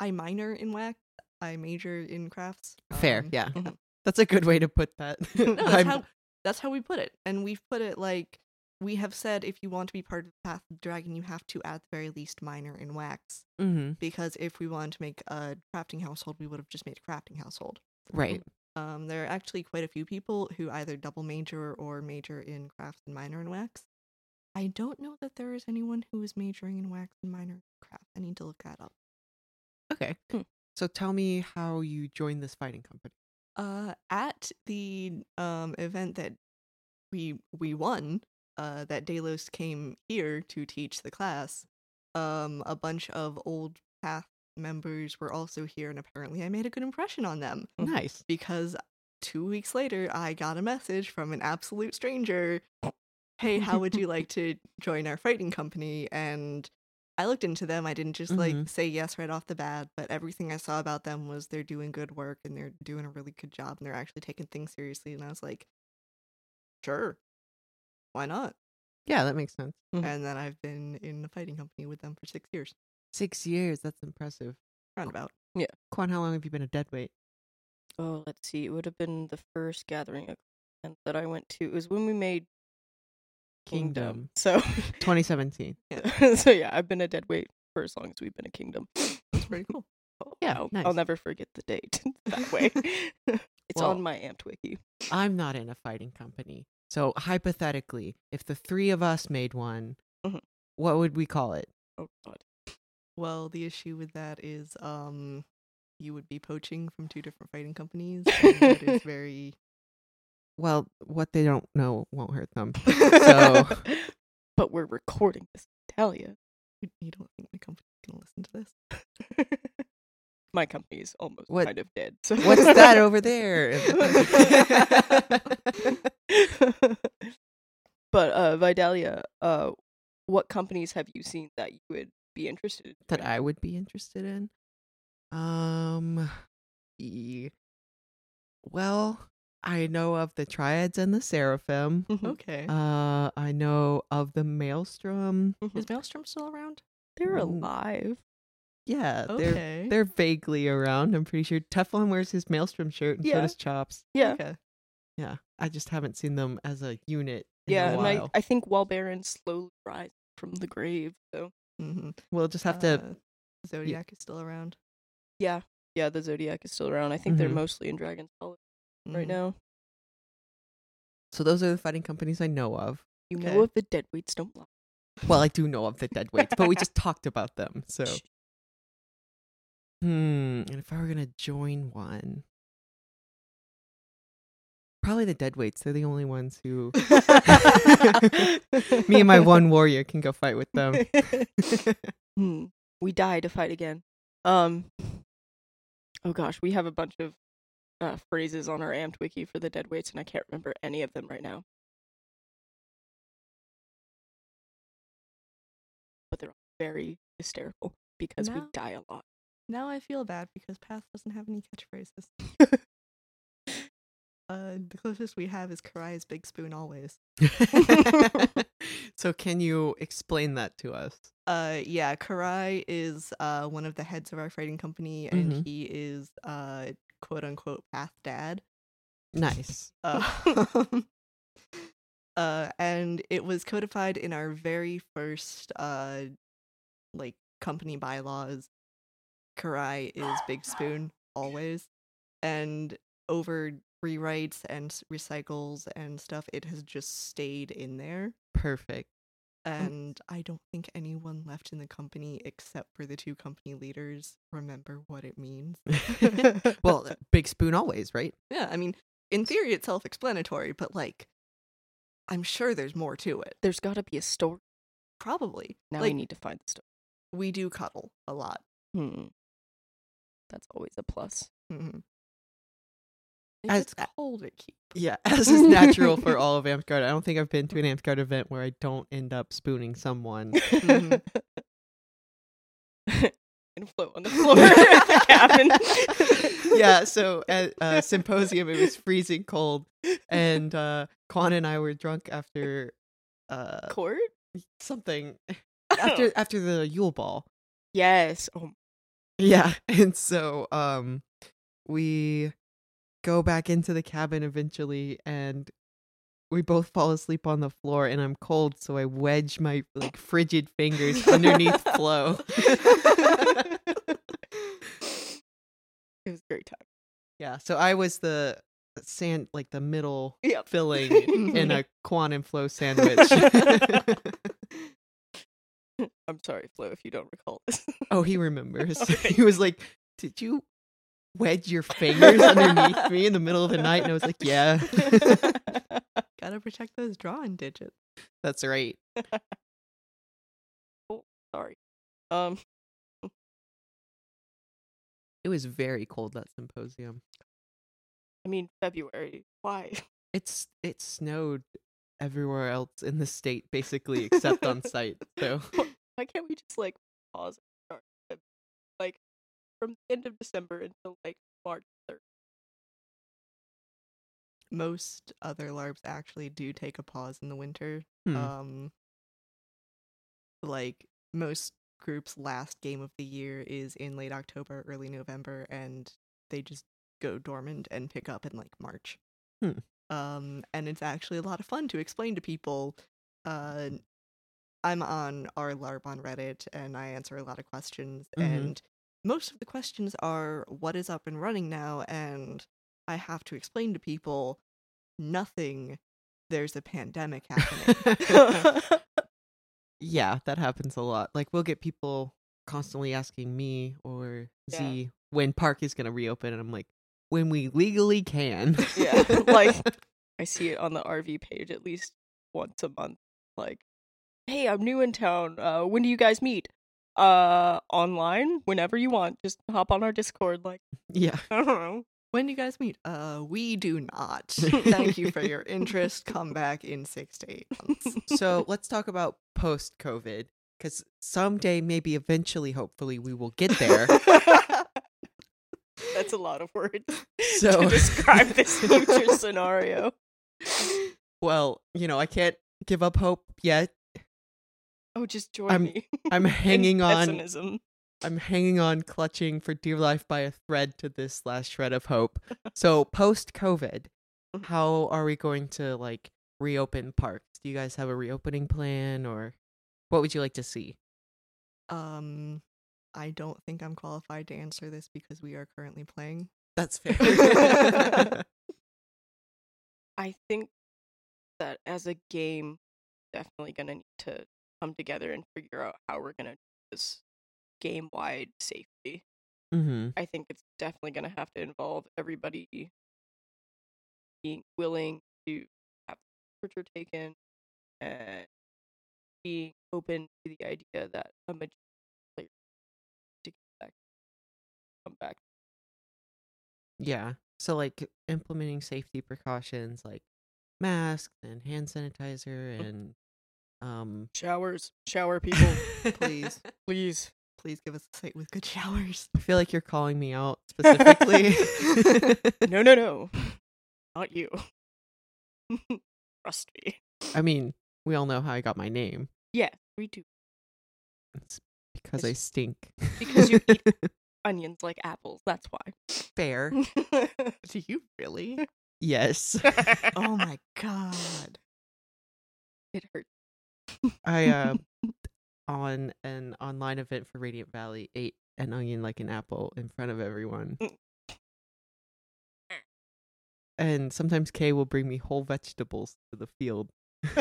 I minor in wax. I major in crafts. Fair. Um, Yeah. mhm. That's a good way to put that. no, that's how that's how we put it, and we've put it like we have said: if you want to be part of the Path of the Dragon, you have to at the very least minor in wax. Mhm. Because if we wanted to make a crafting household, we would have just made a crafting household. Right. Um, there are actually quite a few people who either double major or major in crafts and minor in wax. I don't know that there is anyone who is majoring in wax and minor in craft. I need to look that up. Okay. Hmm. So tell me how you joined this fighting company. Uh, at the um event that we we won, uh, that Delos came here to teach the class. Um, a bunch of old path members were also here, and apparently I made a good impression on them. Nice. because two weeks later I got a message from an absolute stranger. Hey, how would you like to join our fighting company? And I looked into them. I didn't just like Mhm. say yes right off the bat, but everything I saw about them was they're doing good work and they're doing a really good job and they're actually taking things seriously. And I was like, sure, why not? Yeah, that makes sense. Mhm. And then I've been in the fighting company with them for six years, Six years. That's impressive. roundabout. Yeah. Quan, how long have you been a dead weight? Oh, let's see. It would have been the first gathering of clans that I went to. It was when we made Kingdom. So, 2017. so yeah, I've been a dead weight for as long as we've been a Kingdom. That's pretty cool. Yeah, I'll, nice. I'll never forget the date that way. it's Well- on my AmtWiki. I'm not in a fighting company. So hypothetically, if the three of us made one, Mhm. what would we call it? Oh God. Well, the issue with that is um you would be poaching from two different fighting companies. and that is very Well, what they don't know won't hurt them. So but we're recording this, Talia. you, you don't think my company's gonna listen to this? my company's almost What- kind of dead. So what's that over there? but uh Vidalia, uh what companies have you seen that you would be interested in? that? I would be interested in? Um, well, I know of the Triads and the Seraphim. Mhm. Okay. Uh, I know of the Maelstrom. Mhm. is Maelstrom still around? They're Mm. alive. Yeah, they're Okay. they're vaguely around. I'm pretty sure Teflon wears his Maelstrom shirt, and so Yeah. does Chops. Yeah. Okay. Yeah, I just haven't seen them as a unit. In Yeah, a and I, while. I think Walbaron slowly rise from the grave. So Mm-hmm. we'll just have to. Zodiac is still around. yeah, yeah, the Zodiac is still around. I think they're Mhm. mostly in Dragon's Hollow right Mhm. now. So those are the fighting companies I know of. You Okay. know of the Deadweights don't lie. Well, I do know of the Dead Weights, but we just talked about them. So Hmm. And if I were gonna join one, probably the deadweights. They're the only ones who. Me and my one warrior can go fight with them. Hmm. We die to fight again. Um. Oh gosh, we have a bunch of uh, phrases on our AmtWiki for the dead weights, and I can't remember any of them right now. But they're all very hysterical because we die a lot. Now I feel bad because Path doesn't have any catchphrases. uh, the closest we have is Karai's Big Spoon always. so can you explain that to us? Uh, yeah, Karai is uh one of the heads of our freighting company, and Mhm. he is uh quote unquote Path Dad. Nice. Uh, uh, and it was codified in our very first uh like company bylaws. Karai is Big Spoon always, and over rewrites and recycles and stuff, it has just stayed in there. Perfect. And I don't think anyone left in the company except for the two company leaders remember what it means. well, big spoon always, right? yeah, I mean, in theory, it's self explanatory, but like, I'm sure there's more to it. There's got to be a story. Probably. Now like, we need to find the story. we do cuddle a lot. Hmm. That's always a plus. Mm-hmm. As- It's cold at keep. Yeah, as is natural for all of Amtgard. I don't think I've been to an Amtgard event where I don't end up spooning someone. Mhm. and float on the floor of the cabin. yeah, so at uh, symposium it was freezing cold, and uh, Quan and I were drunk after uh, Court? something after after the Yule Ball. Yes. Oh, Yeah, and so um, we go back into the cabin eventually, and we both fall asleep on the floor, and I'm cold, so I wedge my like frigid fingers underneath Flo. it was a great time. Yeah, so I was the sand, like the middle Yep. filling in a Quan and Flow sandwich. I'm sorry, Flo, if you don't recall this. oh, he remembers. Okay. He was like, "Did you wedge your fingers underneath me in the middle of the night?" And I was like, "Yeah, Gotta protect those drawing digits. that's right." Oh, sorry. Um, It was very cold that symposium. I mean February. Why? It's it snowed everywhere else in the state basically except on site. So Why can't we just like pause from the end of December until like March third? Most other LARPs actually do take a pause in the winter. Hmm. Um, like most groups' last game of the year is in late October, early November, and they just go dormant and pick up in like March. Hmm. Um, and it's actually a lot of fun to explain to people. Uh, I'm on our LARP on Reddit, and I answer a lot of questions, Mhm. and most of the questions are what is up and running now, and I have to explain to people nothing. There's a pandemic happening. yeah, that happens a lot. Like we'll get people constantly asking me or Yeah. Z when park is gonna reopen, and I'm like, when we legally can. Yeah, like I see it on the RV page at least once a month. Like, hey, I'm new in town. Uh, when do you guys meet? Uh, online, whenever you want. Just hop on our Discord. Like, yeah. I don't know. when do you guys meet? Uh, we do not. Thank you for your interest. Come back in six to eight months. so let's talk about post COVID, because someday, maybe eventually, hopefully, we will get there. That's a lot of words So to describe this future scenario. well, you know, I can't give up hope yet. Oh, just join I'm- me. I'm hanging on. pessimism. I'm hanging on, clutching for dear life by a thread to this last shred of hope. So post COVID, Mm-hmm. how are we going to like reopen parks? Do you guys have a reopening plan, or what would you like to see? Um, I don't think I'm qualified to answer this because we are currently playing. That's fair. I think that as a game, definitely gonna need to come together and figure out how we're gonna do this game wide safely. Mm-hmm. I think it's definitely going to have to involve everybody being willing to have the temperature taken and being open to the idea that a majority of to get back, come back. Yeah. So like implementing safety precautions like masks and hand sanitizer and um Showers, shower people, Please, please. please give us a site with good showers. I feel like you're calling me out specifically. No, no, no, not you. Trust me. I mean, we all know how I got my name. Yeah, we do. It's because I stink. Because you eat onions like apples. That's why. fair. Do you really? Yes. Oh my god. it hurts. I uh on an online event for Radiant Valley ate an onion like an apple in front of everyone. Mm. And sometimes Kay will bring me whole vegetables to the field.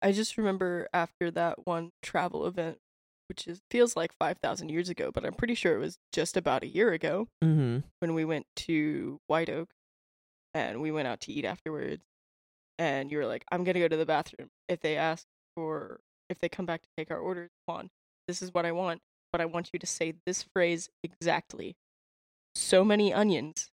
I just remember after that one travel event, which is feels like five thousand years ago, but I'm pretty sure it was just about a year ago mm-hmm. when we went to White Oak, and we went out to eat afterwards. And you were like, "I'm gonna go to the bathroom. If they ask for, if they come back to take our orders, on, this is what I want. But I want you to say this phrase exactly. So many onions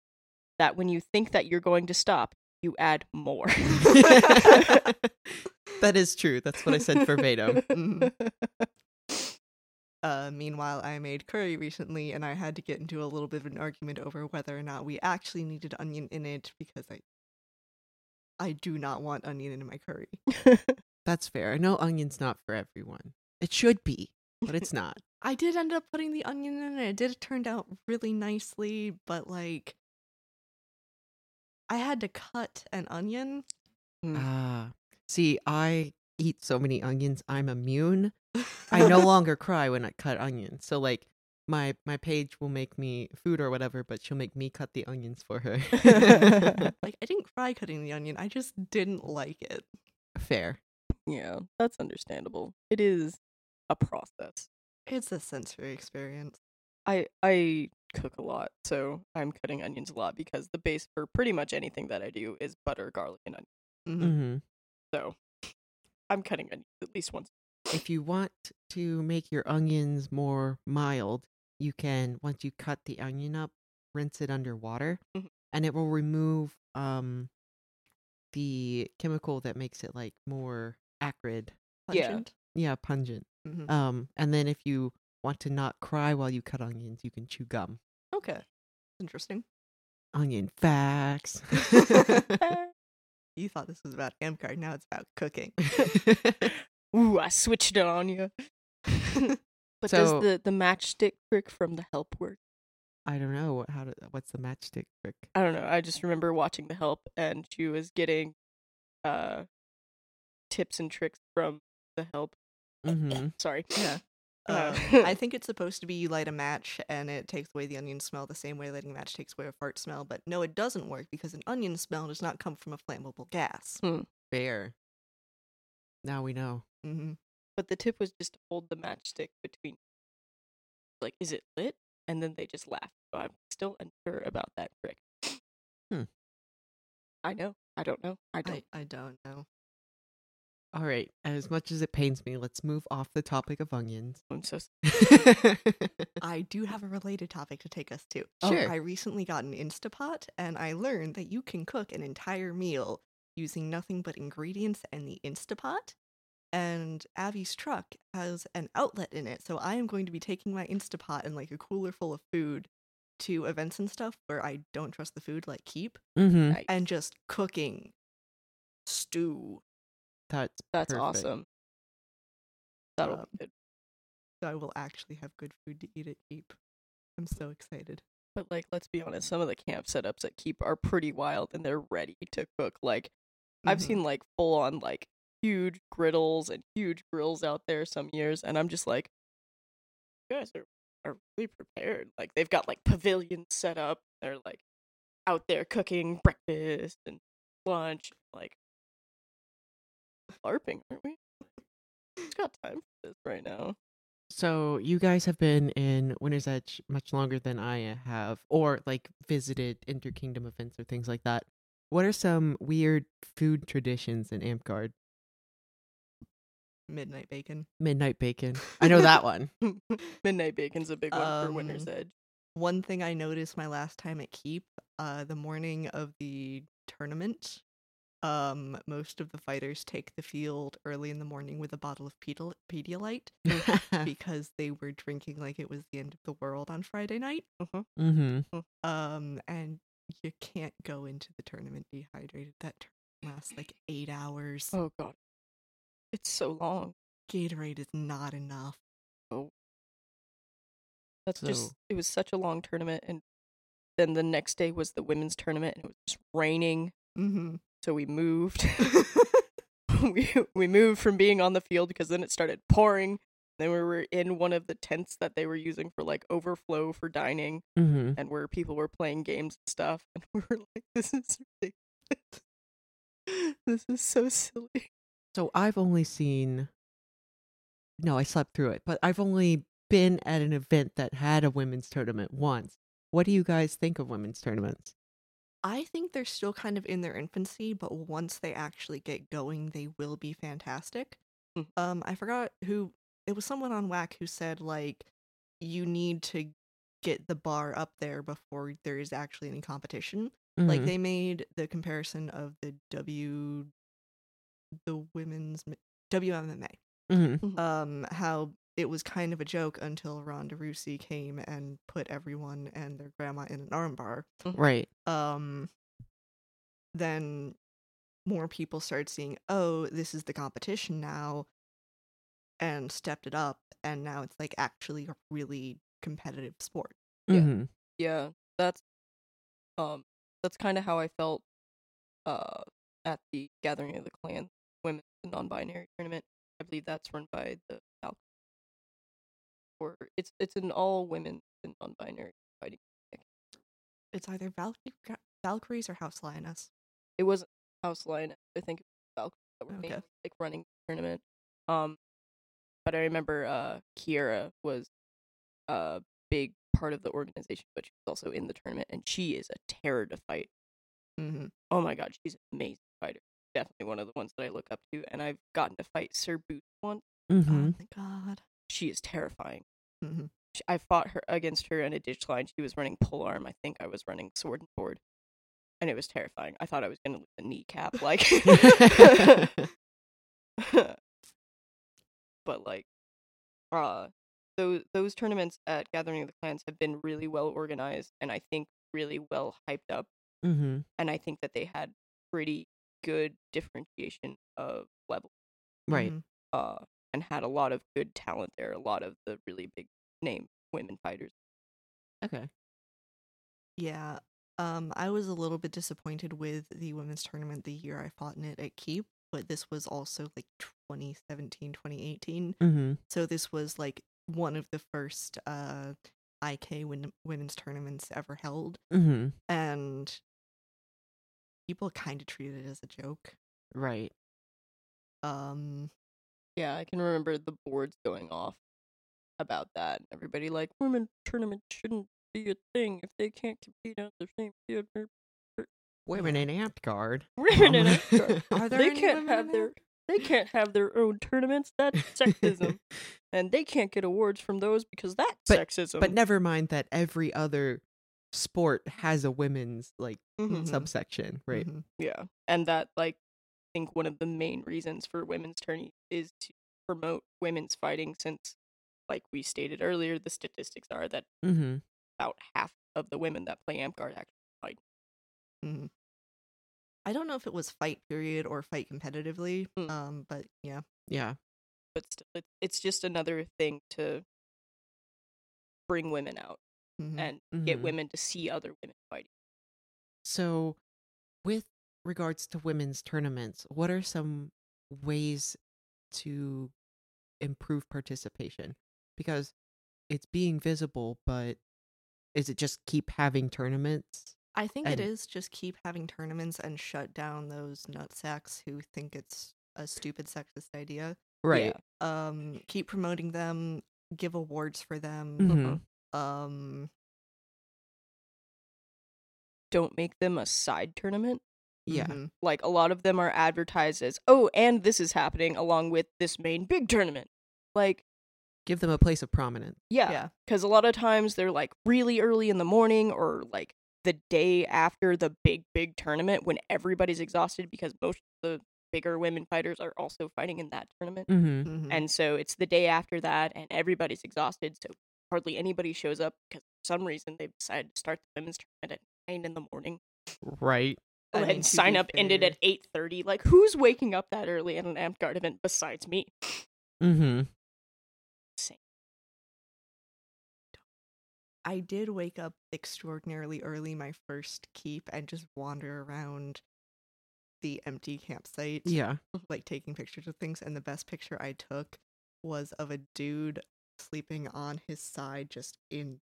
that when you think that you're going to stop, you add more." that is true. That's what I said verbatim. Mhm. Uh, meanwhile, I made curry recently, and I had to get into a little bit of an argument over whether or not we actually needed onion in it because I, I do not want onion in my curry. That's fair. I know onion's not for everyone. It should be, but it's not. I did end up putting the onion in it. It did turn out really nicely, but like, I had to cut an onion. Mm. Ah. See, I eat so many onions, I'm immune. I no longer cry when I cut onions. So like my my page will make me food or whatever, but she'll make me cut the onions for her. like I didn't cry cutting the onion. I just didn't like it. Fair. Yeah, that's understandable. It is a process. It's a sensory experience. I I cook a lot, so I'm cutting onions a lot because the base for pretty much anything that I do is butter, garlic, and onion. Mhm. hmm So I'm cutting onions at least once. If you want to make your onions more mild, you can once you cut the onion up, rinse it under water, Mhm. and it will remove um the chemical that makes it like more acrid. Yeah. Pungent. Yeah, pungent. Mhm. Um, and then if you want to not cry while you cut onions, you can chew gum. Okay. Interesting. Onion facts. You thought this was about Amtgard, now it's about cooking. Ooh, I switched it on you. But So- does the the matchstick trick from the help work? I don't know how to, what's the matchstick trick. I don't know. I just remember watching the help, and she was getting uh tips and tricks from the help. Mm-hmm. Sorry. Yeah. Uh, Uh, I think it's supposed to be you light a match and it takes away the onion smell the same way lighting a match takes away a fart smell, but no, it doesn't work because an onion smell does not come from a flammable gas. Fair. Now we know. hmm But the tip was just to hold the matchstick between, like, is it lit? And then they just laugh. So I'm still unsure about that trick. Hmm. I know. I don't know. I don't. I, I don't know. All right. As much as it pains me, let's move off the topic of onions. I'm so. I do have a related topic to take us to. Sure. I recently got an Instapot and I learned that you can cook an entire meal using nothing but ingredients and the Instapot. And Abby's truck has an outlet in it. So I am going to be taking my Instapot and like a cooler full of food to events and stuff where I don't trust the food, like keep, mm-hmm. Nice. and just cooking stew. That's That's perfect. awesome. That'll Um, be good. So I will actually have good food to eat at keep. I'm so excited. But like, let's be honest. Some of the camp setups at Keep are pretty wild, and they're ready to cook. Like, I've Mhm. seen like full on like huge griddles and huge grills out there some years, and I'm just like, you guys are are really prepared. Like, they've got like pavilions set up. They're like out there cooking breakfast and lunch. Like, LARPing, aren't we? Who's got time for this right now? So you guys have been in Winter's Edge much longer than I have, or like visited interkingdom events or things like that. What are some weird food traditions in Amtgard? Midnight bacon. Midnight bacon. I know that one. Midnight bacon's a big one for Winter's Um, Edge. One thing I noticed my last time at Keep, uh, the morning of the tournament, um, most of the fighters take the field early in the morning with a bottle of Pedial- Pedialyte because they were drinking like it was the end of the world on Friday night. mm-hmm. Um, and you can't go into the tournament dehydrated. That tournament lasts like eight hours. Oh god. It's so long. Gatorade is not enough. Oh. That's So- just it was such a long tournament and then the next day was the women's tournament and it was just raining. Mm-hmm. So we moved. we we moved from being on the field because then it started pouring. Then we were in one of the tents that they were using for like overflow for dining Mm-hmm. and where people were playing games and stuff and we were like this is ridiculous. this is so silly. So I've only seen. No, I slept through it, but I've only been at an event that had a women's tournament once. What do you guys think of women's tournaments? I think they're still kind of in their infancy, but once they actually get going, they will be fantastic. Mm. Um, I forgot who it was. Someone on Whack who said like, you need to get the bar up there before there is actually any competition. Like Mhm. they made the comparison of the W, the women's m- WMMA. Mhm. Um, how it was kind of a joke until Ronda Rousey came and put everyone and their grandma in an armbar Right. um then more people started seeing oh this is the competition now and stepped it up and now it's like actually a really competitive sport Yeah. Mhm. yeah that's um that's kind of how i felt uh at the gathering of the clan women's non-binary tournament i believe that's run by the Val- or it's it's an all women and non-binary fighting it's either Valkyrie, valkyries or house lioness it wasn't house line i think it was Valkyrie that were Okay. like running the tournament um but i remember uh kiera was a big part of the organization but she was also in the tournament and she is a terror to fight mm-hmm. oh my god, she's amazing fighter. Definitely one of the ones that I look up to. And I've gotten to fight Sir Boot once. Mhm. oh my god She is terrifying. Mhm. Sh- I fought her against her in a ditch line. She was running pole arm. I think I was running sword and board. And it was terrifying. I thought I was gonna lose a kneecap, like but like uh those those tournaments at Gathering of the Clans have been really well organized and I think really well hyped up. Mhm. and I think that they had pretty good differentiation of level, Right. Mhm. uh, and had a lot of good talent there. A lot of the really big name women fighters. Okay. yeah um i was a little bit disappointed with the women's tournament the year i fought in it at keep but this was also like 2017 2018 Mhm. So this was like one of the first uh IK win- women's tournaments ever held, Mhm. and people kind of treated it as a joke. Right. Um, Yeah, I can remember the boards going off about that. Everybody like women tournament shouldn't be a thing if they can't compete on the same field. Women in Amtgard. Women in. Are there they can't have their they can't have their own tournaments. That's sexism, and they can't get awards from those because that's But- sexism. But never mind that every other sport has a women's like Mhm. subsection, right? mhm. Yeah, and that like I think one of the main reasons for women's tourney is to promote women's fighting, since like we stated earlier, the statistics are that Mm-hmm. about half of the women that play Amtgard actually fight. Mhm. I don't know if it was fight period or fight competitively. Mm. Um, but yeah, Yeah. But still, it's it's just another thing to bring women out mhm. and get Mhm. women to see other women fighting. So, with regards to women's tournaments, what are some ways to improve participation? Because it's being visible, but is it just keep having tournaments? I think and- it is just keep having tournaments and shut down those nutsacks who think it's a stupid sexist idea. Right. Yeah. um keep promoting them give awards for them. Mhm. Um, Don't make them a side tournament. Yeah. mhm. Like a lot of them are advertised as, oh, and this is happening along with this main big tournament. Like, Give them a place of prominence. yeah, Yeah. because a lot of times they're like really early in the morning or like the day after the big big tournament when everybody's exhausted because most of the bigger women fighters are also fighting in that tournament. Mm-hmm. Mhm. And so it's the day after that, and everybody's exhausted. So hardly anybody shows up because for some reason they've decided to start the women's tournament at nine in the morning. Right. I and mean, sign be up ended at eight thirty. Like who's waking up that early at an Amtgard event besides me? Mm-hmm. Same. I did wake up extraordinarily early my first keep and just wander around the empty campsite. Yeah. Like taking pictures of things. And the best picture I took was of a dude sleeping on his side just in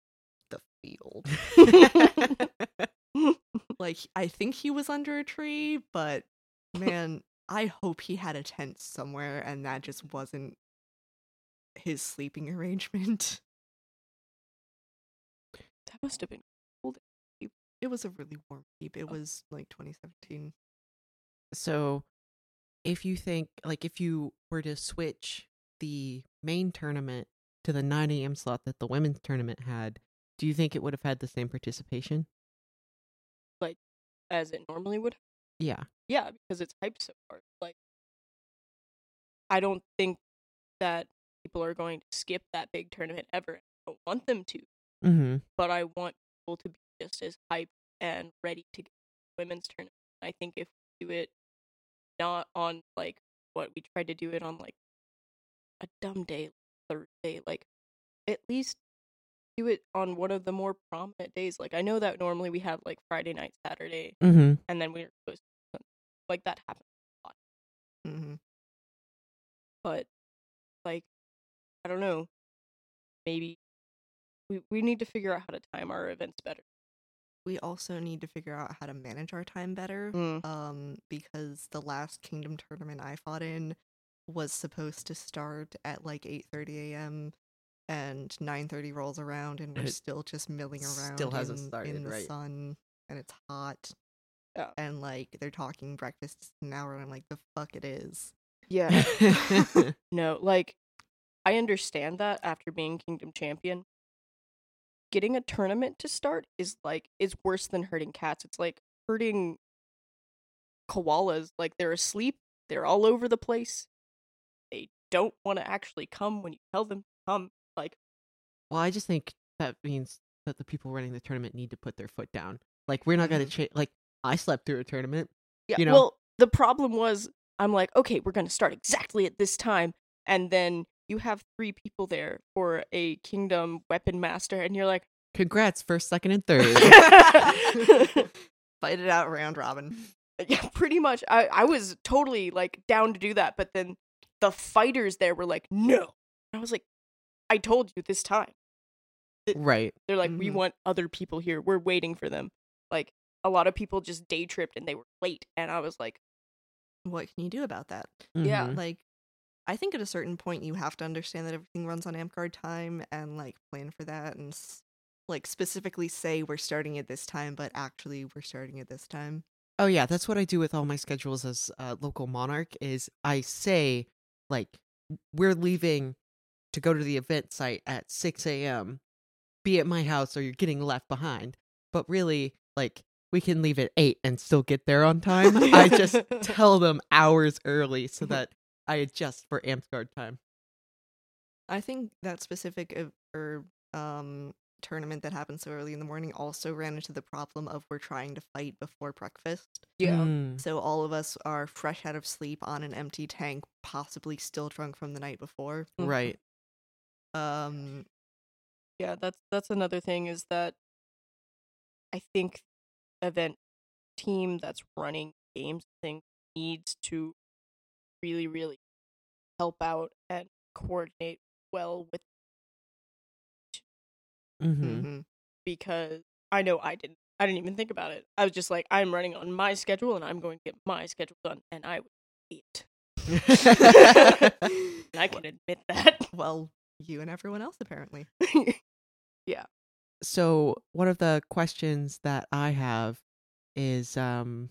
the field. like, I think he was under a tree, but man, I hope he had a tent somewhere and that just wasn't his sleeping arrangement. That must have been cold. It was a really warm keep. It oh. was like 2017. So, if you think, like, if you were to switch the main tournament to the 9 a.m. slot that the women's tournament had, do you think it would have had the same participation? Like, as it normally would. Yeah. Yeah, because it's hyped so hard. Like, I don't think that people are going to skip that big tournament ever. I don't want them to, Mm-hmm. but I want people to be just as hyped and ready to get the women's tournament. I think if we do it not on like what we tried to do it on like a dumb day, Thursday, like at least do it on one of the more prominent days. Like I know that normally we have like Friday night, Saturday, Mm-hmm. and then we're supposed to like that happens a lot. hmm But like I don't know, maybe we we need to figure out how to time our events better. We also need to figure out how to manage our time better. Mm. Um, because the last Kingdom tournament I fought in was supposed to start at like 8:30 a.m. and 9:30 rolls around and we're It still just milling around still hasn't in, started, in the right. sun and it's hot. Yeah. And like they're talking breakfast an hour and I'm like the fuck it is. Yeah. no, like I understand that after being Kingdom champion. Getting a tournament to start is like is worse than hurting cats. It's like hurting koalas. Like they're asleep, they're all over the place. They don't want to actually come when you tell them to come. Like well, I just think that means that the people running the tournament need to put their foot down. Like, we're not going to mm-hmm. change. Like, I slept through a tournament. Yeah. You know? Well, the problem was I'm like, okay, we're gonna start exactly at this time, and then you have three people there for a kingdom weapon master, and you're like, Congrats, first, second, and third. Fight it out round robin. yeah, pretty much. I I was totally like down to do that, but then the fighters there were like, no. And I was like, I told you this time. right. They're like, we Mhm. want other people here. We're waiting for them. Like a lot of people just day tripped and they were late, and I was like, What can you do about that? Yeah. Mhm. Like I think at a certain point you have to understand that everything runs on Amtgard time and like plan for that and like specifically say we're starting at this time but actually we're starting at this time. Oh yeah, that's what I do with all my schedules as uh, local monarch. Is I say like we're leaving to go to the event site at six a.m. Be at my house, or you're getting left behind. But really, like we can leave at eight and still get there on time. I just tell them hours early so that I adjust for Amtgard time. I think that specific or um tournament that happened so early in the morning also ran into the problem of we're trying to fight before breakfast. yeah, Mm. So all of us are fresh out of sleep on an empty tank, possibly still drunk from the night before. Right. Um yeah. That's that's another thing is that I think event team that's running games thing needs to really really help out and coordinate well with Mm-hmm. mhm. because I know I didn't. I didn't even think about it. I was just like, I'm running on my schedule and I'm going to get my schedule done, and I would and I can admit that. well, You and everyone else, apparently. yeah. So one of the questions that I have is um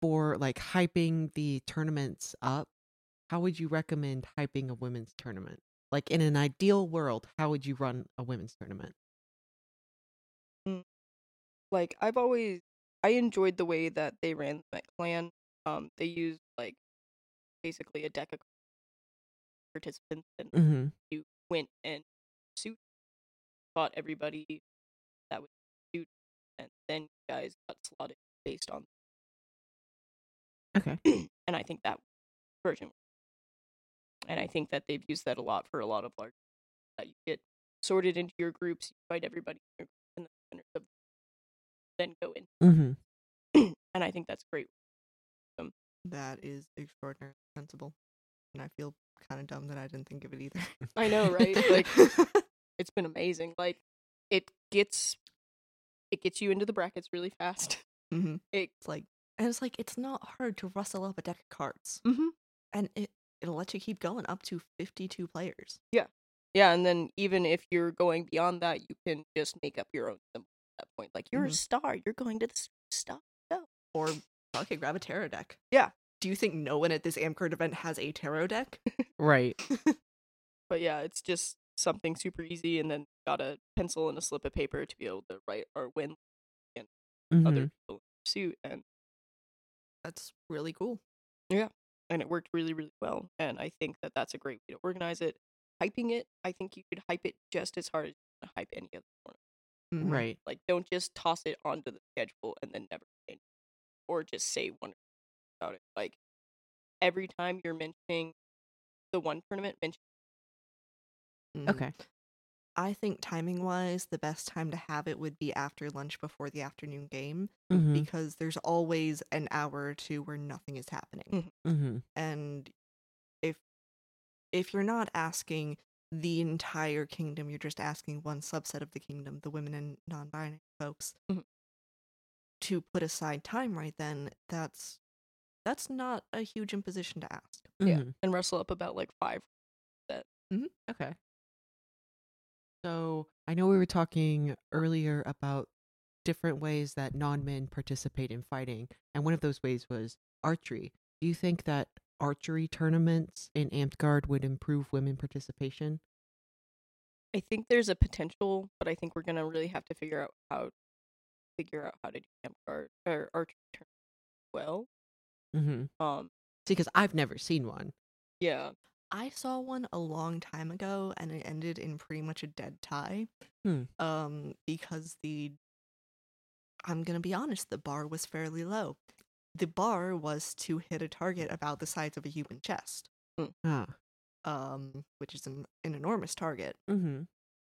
for like hyping the tournaments up, how would you recommend hyping a women's tournament? Like in an ideal world, how would you run a women's tournament? like I've always I enjoyed the way that they ran that clan. Um, they used like basically a deck of participants, and Mhm. you went and suit fought everybody that was suit, and then you guys got slotted based on. Okay. and I think that version, and I think that they've used that a lot for a lot of large that you get sorted into your groups, you fight everybody in your group, and the then go in. Mm-hmm. and I think that's great. Um, That is extraordinarily sensible. And I feel kind of dumb that I didn't think of it either. I know, right? Like it's been amazing. Like it gets it gets you into the brackets really fast. mm-hmm. It It's like, and it's like, it's not hard to rustle up a deck of cards. Mhm. And it, it'll let you keep going up to 52 players. yeah. Yeah, and then even if you're going beyond that, you can just make up your own symbol at that point. Like you're a Mhm. star, you're going to the star. Go. Or, okay, grab a tarot deck. Yeah. Do you think no one at this Amtgard event has a tarot deck? Right. But yeah, it's just something super easy and then got a pencil and a slip of paper to be able to write or win and other Mhm. people in pursuit and That's really cool. And it worked really really well and i think that that's a great way to organize it hyping it i think you could hype it just as hard as you can hype any other tournament Mhm. Right. like don't just toss it onto the schedule and then never say anything, or just say one about it like every time you're mentioning the one tournament mention. Okay. I think timing wise, the best time to have it would be after lunch before the afternoon game Mm-hmm. because there's always an hour or two where nothing is happening. Mhm. Mm-hmm. And if if you're not asking the entire kingdom, you're just asking one subset of the kingdom, the women and non-binary folks, Mhm. to put aside time right then, that's that's not a huge imposition to ask. Yeah. Mm-hmm. and wrestle up about like five Okay. So I know we were talking earlier about different ways that non-men participate in fighting, and one of those ways was archery. Do you think that archery tournaments in Amtgard would improve women participation? i think there's a potential but i think we're gonna really have to figure out how figure out how to do camp guard or archery tournament well Mm-hmm. um See, because I've never seen one. yeah I saw one a long time ago and it ended in pretty much a dead tie. Hmm. Um because the I'm going to be honest, the bar was fairly low. The bar was to hit a target about the size of a human chest, Ah. um which is an, an enormous target Mm-hmm.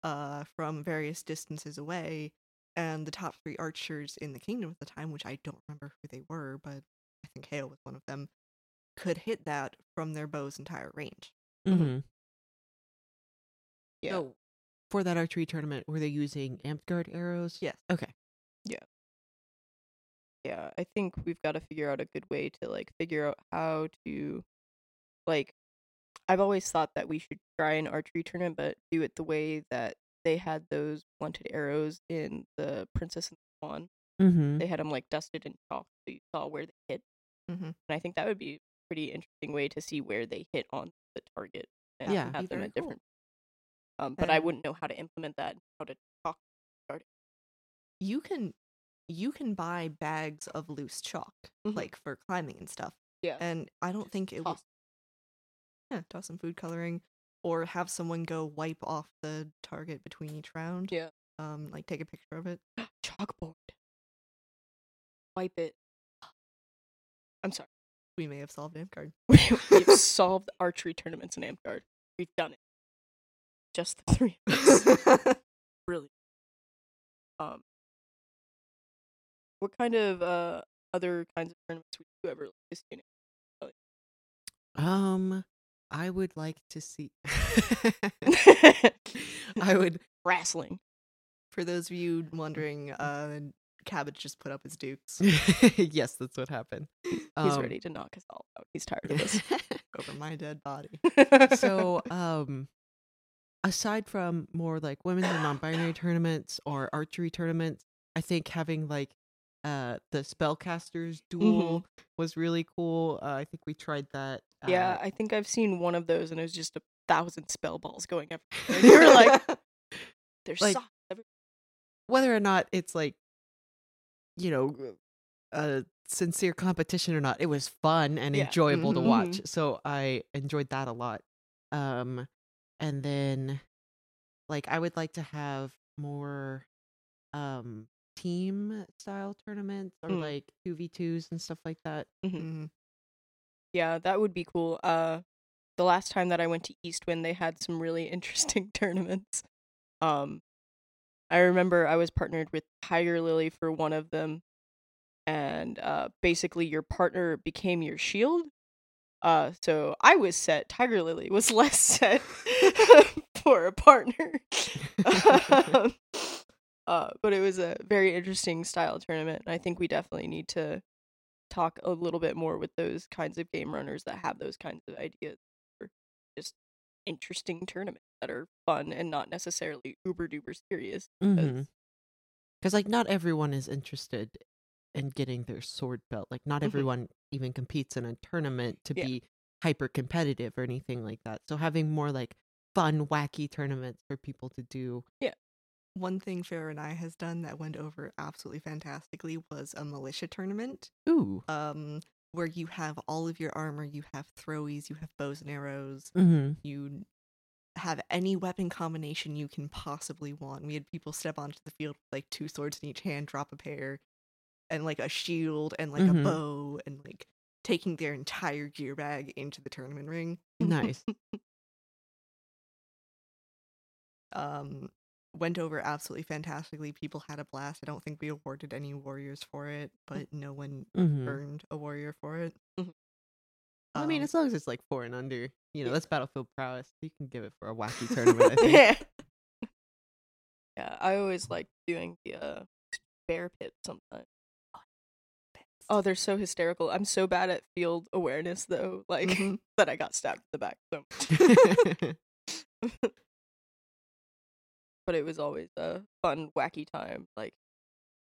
uh from various distances away and the top 3 archers in the kingdom at the time, which I don't remember who they were, but I think Hale was one of them, could hit that from their bow's entire range. Mm-hmm. yeah So for that archery tournament, were they using Amtgard arrows? Yes. Okay. yeah Yeah. i think we've got to figure out a good way to like figure out how to like i've always thought that we should try an archery tournament but do it the way that they had those blunted arrows in the princess and the swan Mm-hmm. they had them like dusted and chalk so you saw where they hit Mhm. and i think that would be a pretty interesting way to see where they hit on the target and Yeah. have them at cool. different um but i wouldn't know how to implement that how to talk you can you can buy bags of loose chalk Mhm. like for climbing and stuff yeah and i don't think it was yeah toss some food coloring or have someone go wipe off the target between each round Yeah. um like take a picture of it chalkboard wipe it i'm sorry we may have solved Amtgard. we've solved archery tournaments in Amtgard. We've done it. Just the three. of us. really. Um. What kind of uh other kinds of tournaments would you ever like to see? in Um, I would like to see. I would. wrestling. for those of you wondering uh Cabbage just put up his dukes yes, that's what happened. He's Um, ready to knock us all out. He's tired of us. over my dead body. so um aside from more like women's and non-binary tournaments or archery tournaments i think having like uh the spellcasters duel was really cool uh, i think we tried that uh, yeah, I think I've seen one of those, and it was just a thousand spell balls going everywhere. Were like, "There's Like- socks everywhere." whether or not it's like you know a sincere competition or not it was fun and Yeah. enjoyable to watch Mhm. so i enjoyed that a lot um and then like i would like to have more um team style tournaments or Mm. like 2v2s and stuff like that Mhm. Yeah, that would be cool. Uh, the last time that I went to Eastwind, they had some really interesting tournaments. Um, I remember I was partnered with Tiger Lily for one of them, and uh, basically your partner became your shield. Uh, so I was set. Tiger Lily was less set for a partner. Um, uh, but it was a very interesting style tournament. and I think we definitely need to talk a little bit more with those kinds of game runners that have those kinds of ideas for just interesting tournaments that are fun and not necessarily uber duper serious. because Mm-hmm. like not everyone is interested in getting their sword belt like not Mhm. everyone even competes in a tournament to Yeah. be hyper competitive or anything like that so having more like fun wacky tournaments for people to do Yeah. One thing Farrah and I has done that went over absolutely fantastically was a militia tournament. ooh Um, where you have all of your armor, you have throwies, you have bows and arrows, mm-hmm. you have any weapon combination you can possibly want. We had people step onto the field with like two swords in each hand, drop a pair, and like a shield and like Mhm. a bow, and like taking their entire gear bag into the tournament ring. nice Um, went over absolutely fantastically. People had a blast. I don't think we awarded any warriors for it, but no one Mhm. earned a warrior for it. Mhm. i mean Um, as long as it's like four and under you know that's battlefield prowess you can give it for a wacky tournament i think yeah. Yeah, I always like doing the uh, bear pit sometimes. Oh, they're so hysterical. I'm so bad at field awareness though, like Mhm. that I got stabbed in the back so but it was always a fun, wacky time. Like,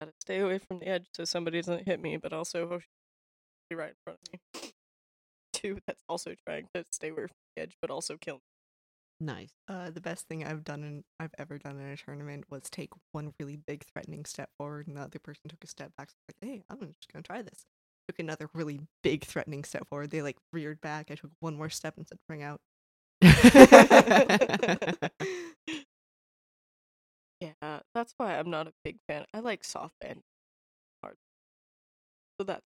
gotta stay away from the edge so somebody doesn't hit me, but also oh, right in front of me. That's also trying to stay away from the edge, but also kill me. nice Uh, the best thing I've done in I've ever done in a tournament was take one really big threatening step forward, and the other person took a step back. So like, hey, I'm just gonna try this. Took another really big threatening step forward. They like reared back. I took one more step and said, bring out. Yeah, that's why I'm not a big fan. I like soft and hard. So that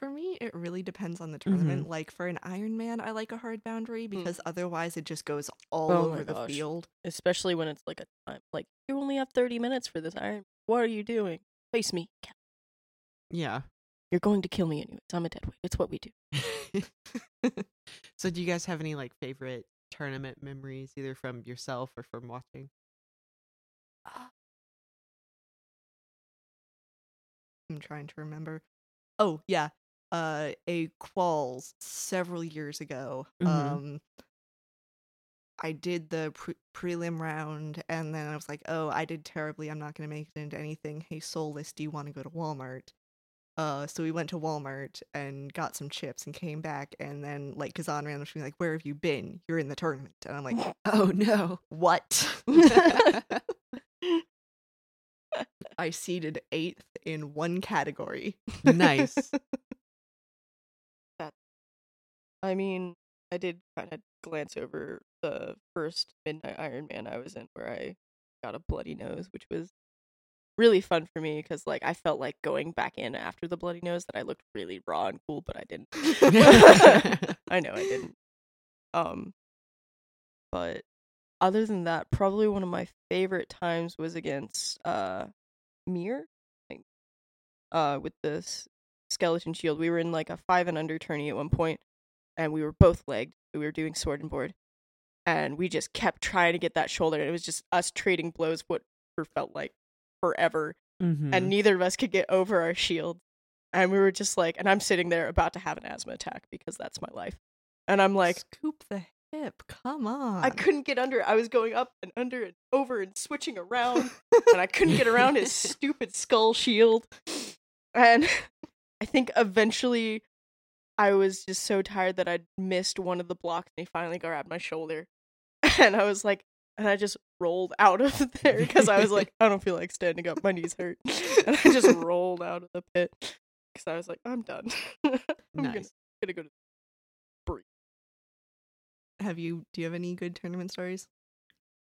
For me, it really depends on the mm-hmm. tournament. Like for an Iron Man, I like a hard boundary hmm. because otherwise it just goes all Oh over the field. especially when it's like a time like you only have 30 minutes for this iron. What are you doing? Face me. Yeah You're going to kill me anyways. I'm a dead weight. It's what we do. so do you guys have any like favorite tournament memories either from yourself or from watching uh I'm trying to remember. Oh yeah, uh, a quals several years ago. Mhm. Um, I did the pre- prelim round, and then I was like, "Oh, I did terribly. I'm not going to make it into anything." Hey, Soulless, do you want to go to Walmart? Uh, so we went to Walmart and got some chips and came back, and then like Kazan ran up to me like, "Where have you been? You're in the tournament." And I'm like, oh no "What?" I seeded eighth in one category. nice I mean, I did kind of glance over the first Midnight Iron Man I was in where I got a bloody nose, which was really fun for me because like I felt like going back in after the bloody nose that I looked really raw and cool, but I didn't. I know I didn't. Um, but other than that, probably one of my favorite times was against uh Mir, uh, with this skeleton shield. We were in like a five and under tourney at one point, and we were both legged. We were doing sword and board, and we just kept trying to get that shoulder. And it was just us trading blows, what felt like forever. Mhm. and neither of us could get over our shield. And we were just like, and I'm sitting there about to have an asthma attack because that's my life. And I'm like, scoop the hip. Come on. I couldn't get under. I was going up and under and over and switching around, and I couldn't get around his stupid skull shield. And I think eventually I was just so tired that I'd missed one of the blocks, and he finally grabbed my shoulder. And I was like, and I just rolled out of there because I was like, I don't feel like standing up. My knees hurt. And I just rolled out of the pit because I was like, I'm done. I'm gonna, Nice. gonna go to breathe. Have you? Do you have any good tournament stories?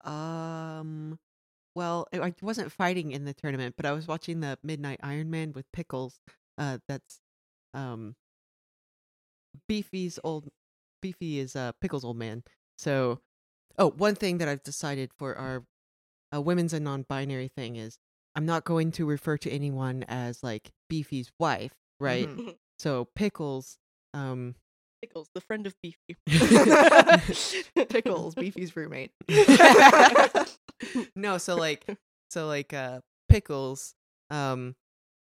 Um, well, I I wasn't fighting in the tournament, but I was watching the Midnight Iron Man with Pickles. Uh, that's um, Beefy's old. Beefy is uh Pickles' old man. So, oh, one thing that I've decided for our uh, women's and non-binary thing is I'm not going to refer to anyone as like Beefy's wife, right? Mhm. So Pickles, um, Pickles, the friend of Beefy. Pickles, Beefy's roommate. no, so like so like uh pickles um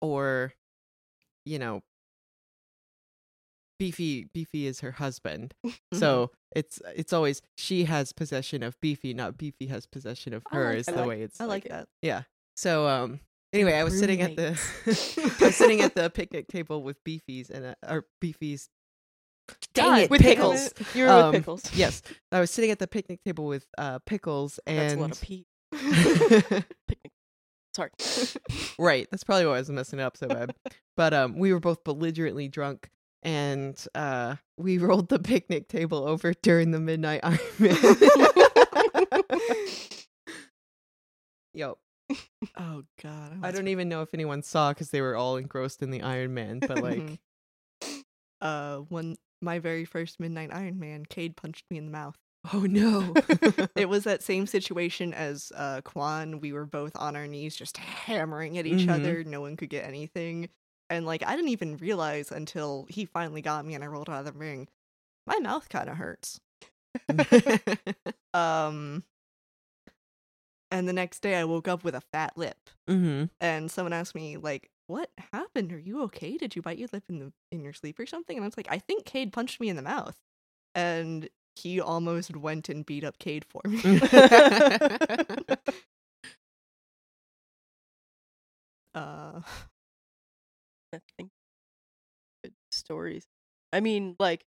or you know beefy beefy is her husband so it's it's always she has possession of beefy not beefy has possession of I her like is that. the like- way it's I like that. yeah so um anyway i was sitting at the i was sitting at the picnic table with beefies and uh, or beefies dang God, it with pickles Pickles. You were with Um, Pickles. yes i was sitting at the picnic table with uh pickles and That's a lot of pee. Picnic. Sorry. Right. That's probably why I was messing it up so bad. but um we were both belligerently drunk and uh we rolled the picnic table over during the midnight Iron Man. Yo. Oh God. I don't even know if anyone saw because they were all engrossed in the Iron Man, but like uh when my very first midnight iron man cade punched me in the mouth oh no. it was that same situation as uh kwan we were both on our knees just hammering at each Mhm. other no one could get anything and like i didn't even realize until he finally got me and i rolled out of the ring. My mouth kind of hurts. Um and the next day i woke up with a fat lip. Mm-hmm. and someone asked me like what happened? Are you okay? Did you bite your lip in the in your sleep or something? And i was like i think cade punched me in the mouth. And he almost went and beat up cade for me. Uh I think good stories. I mean, like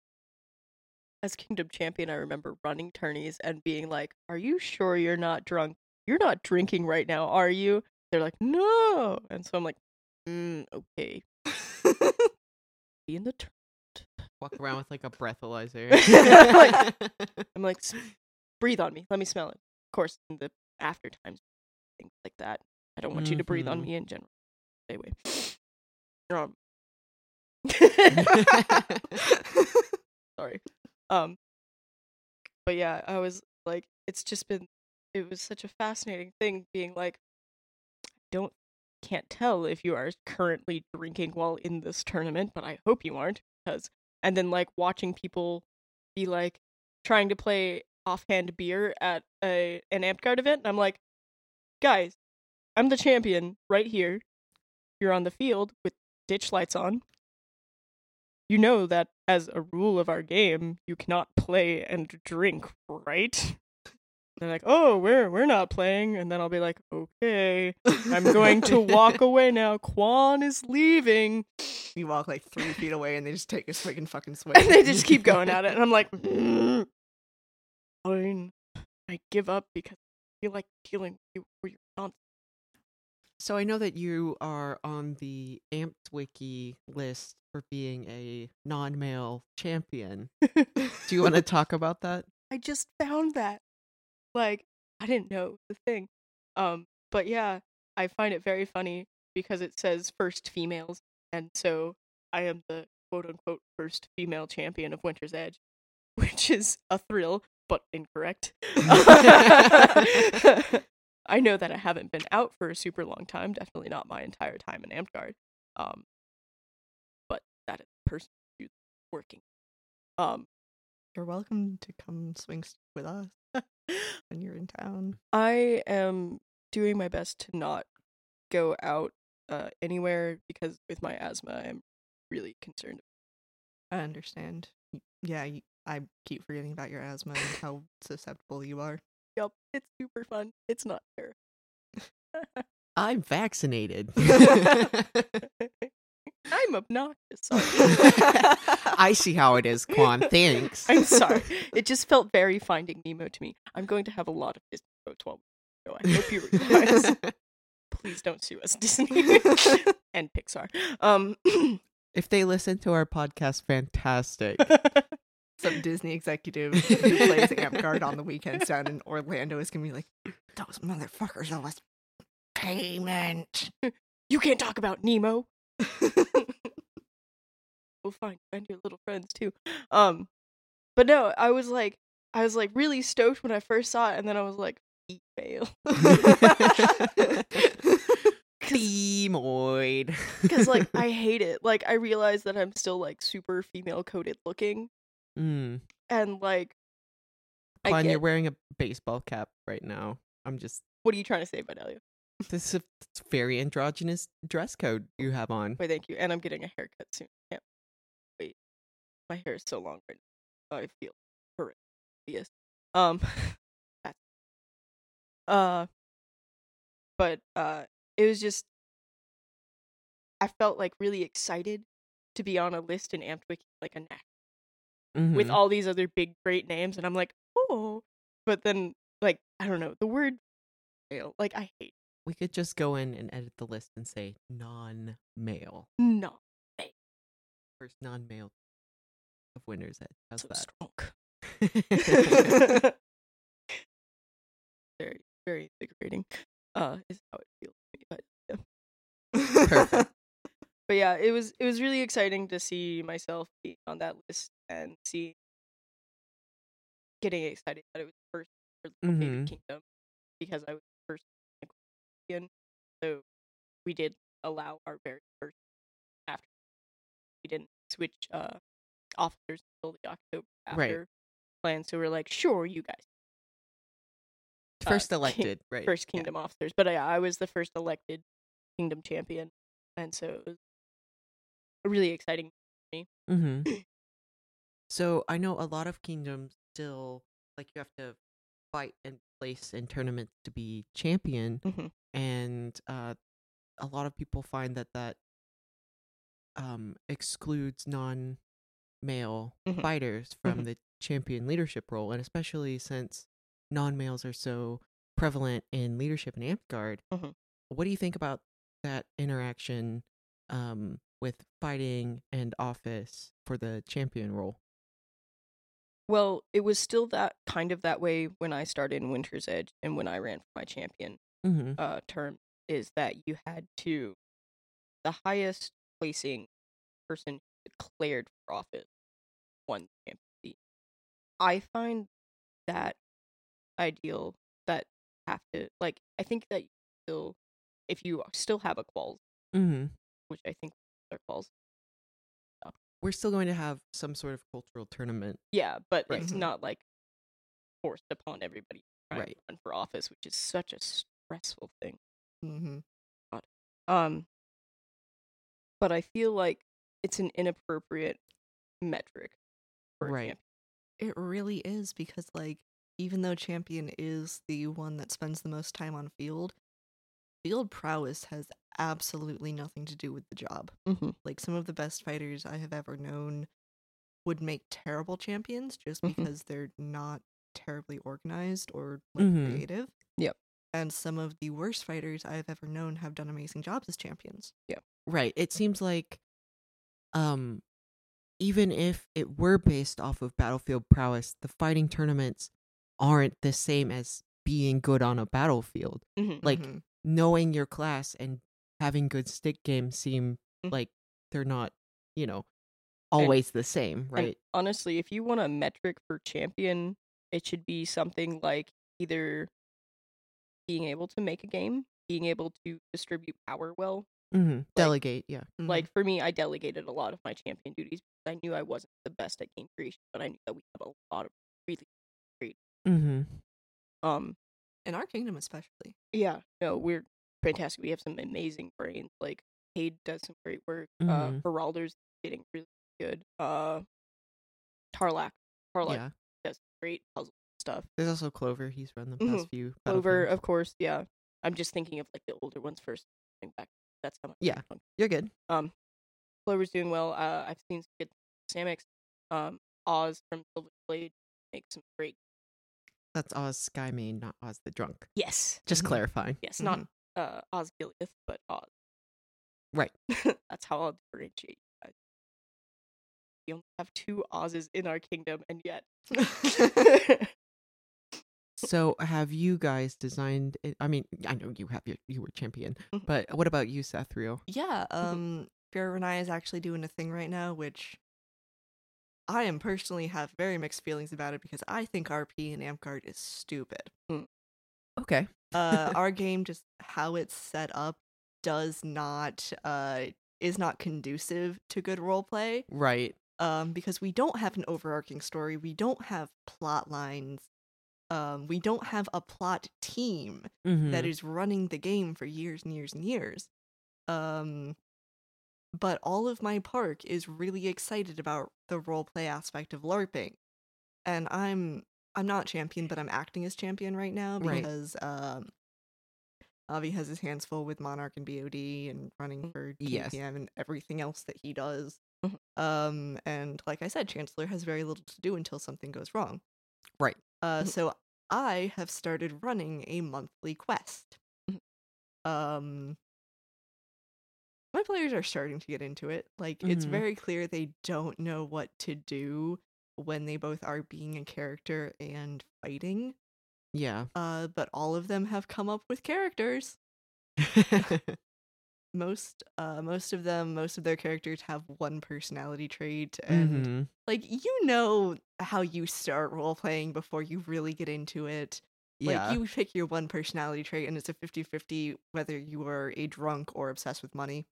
as Kingdom Champion, I remember running tourneys and being like, "Are you sure you're not drunk? You're not drinking right now, are you?" They're like, "No," and so I'm like, mm, "Okay." Be in the tur- Walk around with like a breathalyzer. Like- I'm like, "S- "Breathe on me. Let me smell it." Of course, in the after times, things like that. I don't want you to breathe on Mhm. me in general. Stay sorry. Um but yeah i was like it's just been it was such a fascinating thing being like don't can't tell if you are currently drinking while in this tournament but i hope you aren't because and then like watching people be like trying to play offhand beer at a an Amtgard event and i'm like guys i'm the champion right here. You're on the field with ditch lights on you know that as a rule of our game, you cannot play and drink, right? They're like, "Oh, we're we're not playing," and then I'll be like, "Okay, I'm going to walk away now. Quan is leaving," you walk like three feet away and they just take a swig and fucking swing and they just keep going at it, and I'm like, "Mm, "Fine, I give up because I feel like dealing with you for your nonsense." So I know that you are on the AmtWiki list for being a non-male champion. Do you want to talk about that? I just found that. Like, I didn't know the thing. Um, but yeah, I find it very funny because it says first females, and so I am the quote unquote first female champion of Winter's Edge, which is a thrill, but incorrect. I know that I haven't been out for a super long time, definitely not my entire time in Amtgard. Um, but that is the person who's working. Um, you're welcome to come swing with us when you're in town I am doing my best to not go out uh, anywhere because with my asthma, I'm really concerned. I understand. Yeah, I keep forgetting about your asthma and how susceptible you are. Yup, it's super fun. It's not fair. I'm vaccinated. I'm obnoxious. Sorry. I see how it is, Quan. Thanks. I'm sorry. It just felt very Finding Nemo to me. I'm going to have a lot of Disney quotes while we go. I hope you realize. Please don't sue us, Disney and Pixar. Um, if they listen to our podcast, fantastic. Some Disney executive who plays Amp on the weekends down in Orlando is gonna be like, "Those motherfuckers owe us payment." you can't talk about Nemo. well, fine, and your little friends too. Um, but no, I was like, I was like really stoked when I first saw it, and then I was like, eat fail. Femoid. Because like I hate it. Like I realize that I'm still like super female coded looking, Mm. and like, I Quan, you're wearing a baseball cap right now. I'm just. what are you trying to say, Vidalia? This is a very androgynous dress code you have on. Wait, thank you. And I'm getting a haircut soon. Can't wait. My hair is so long right now. I feel horrendous. Um, that's uh, but uh, it was just I felt like really excited to be on a list in Amped like a knack with all these other big great names, and I'm like, oh, but then like I don't know the word fail. Like I hate We could just go in and edit the list and say non-male. no First non-male of Winter's Edge. How's so that? very very invigorating. Uh, is how it feels to me. But yeah. Perfect. But yeah, it was it was really exciting to see myself being on that list and see getting excited that it was first for the Mhm. Kingdom because I was first in. So we did allow our very first after we didn't switch uh officers until the October after Right. plan. So we're like, sure, you guys uh, First king- elected, right? first yeah. kingdom officers. But I, I was the first elected kingdom champion, and so it was really exciting. Mm-hmm. so I know a lot of kingdoms still like you have to fight and place in tournaments to be champion, Mhm. and uh, a lot of people find that that um, excludes non-male Mhm. fighters from Mhm. the champion leadership role, and especially since non-males are so prevalent in leadership in Amtgard. Mhm. What do you think about that interaction um, with fighting and office for the champion role? Well, it was still that kind of that way when I started in Winter's Edge and when I ran for my champion Mm-hmm. uh, term. Is that you had to the highest placing person declared for office won the champion. I find that ideal that have to like I think that you still if you still have a quals, Mm-hmm. which I think are quals. We're still going to have some sort of cultural tournament. Yeah, but Right. it's Mhm. not like forced upon everybody Right. to run for office, which is such a stressful thing. hmm Um, but I feel like it's an inappropriate metric for Right. champion. It really is because, like, even though champion is the one that spends the most time on field, field prowess has absolutely nothing to do with the job. Mhm. Like, some of the best fighters I have ever known would make terrible champions just Mhm. because they're not terribly organized or like Mhm. creative. Yep. And some of the worst fighters I have ever known have done amazing jobs as champions. Yeah. Right. It seems like um even if it were based off of battlefield prowess, the fighting tournaments aren't the same as being good on a battlefield. Mhm. Like Mhm. Knowing your class and having good stick games seem Mhm. like they're not, you know, always the same, right? honestly, if you want a metric for champion, it should be something like either being able to make a game, being able to distribute power well. mm-hmm. Delegate, yeah. Mhm. Like for me, I delegated a lot of my champion duties because I knew I wasn't the best at game creation, but I knew that we have a lot of really great. Mm-hmm. Um, in our kingdom, especially. yeah, no, we're fantastic. We have some amazing brains. Like Cade does some great work. Uh, Geralder's getting really good. Uh, Tarlac, Tarlac Yeah. does great puzzle stuff. There's also Clover. He's run the Mhm. past few. Clover, of course, yeah. I'm just thinking of like the older ones first. Back, that's how much. Yeah. You're good. Um, Clover's doing well. Uh, I've seen some good Samix. Um, Oz from Silver Blade makes some great. That's Oz Skymane, not Oz the Drunk. Yes. Just Mhm. clarifying. Yes, not uh Oz Gileath, but Oz. Right. That's how I'll differentiate you guys. We only have two Oz's in our kingdom, and yet. So, have you guys designed? It? I mean, I know you have your you were champion, Mhm. but what about you, Sethriel? Yeah, um, Vera I is actually doing a thing right now, which I am personally have very mixed feelings about it because I think RP and Amp is stupid. Okay. Uh, our game, just how it's set up, does not uh is not conducive to good roleplay. Right. Um, because we don't have an overarching story, we don't have plot lines, um, we don't have a plot team that Mhm. is running the game for years and years and years. Um, but all of my park is really excited about the role play aspect of LARPing, and I'm I'm not champion, but I'm acting as champion right now Right. because um, Avi has his hands full with Monarch and BOD and running for Yes. TPM and everything else that he does. Mhm. Um, and like I said, Chancellor has very little to do until something goes wrong. Right. Uh, Mhm. so I have started running a monthly quest. Mhm. Um, my players are starting to get into it. Like, it's Mhm. very clear they don't know what to do when they both are being a character and fighting. Yeah. Uh, but all of them have come up with characters. Most, uh, most of them, most of their characters have one personality trait, and Mhm. like you know how you start role playing before you really get into it. Yeah. Like you pick your one personality trait and it's a 50-50 whether you are a drunk or obsessed with money.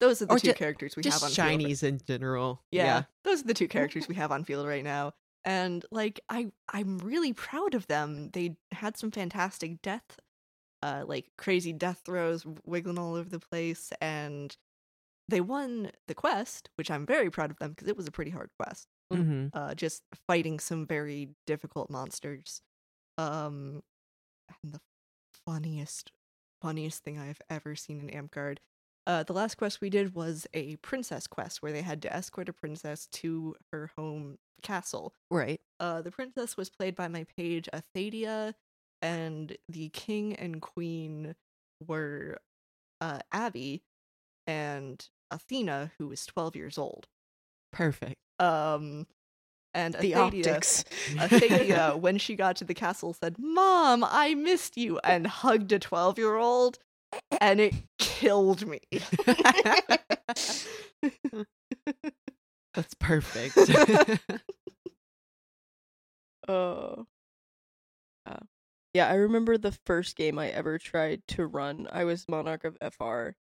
Those are the Or two ju- characters we have on field. Chinese in general. Yeah, those are the two characters we have on field right now. And like I I'm really proud of them. They had some fantastic death uh like crazy death throws wiggling all over the place and they won the quest, which I'm very proud of them because it was a pretty hard quest hmm uh, just fighting some very difficult monsters. Um, and the funniest, funniest thing I've ever seen in Amtgard. Uh, the last quest we did was a princess quest where they had to escort a princess to her home castle. Right. Uh, the princess was played by my page Athadia, and the king and queen were uh, Abby and Athena, who was 12 years old. Perfect. Um, and The Athadia, optics. Athadia, when she got to the castle, said, "Mom, I missed you," and hugged a twelve-year-old, and it killed me. That's perfect. Oh. Uh, yeah, I remember the first game I ever tried to run. I was Monarch of FR,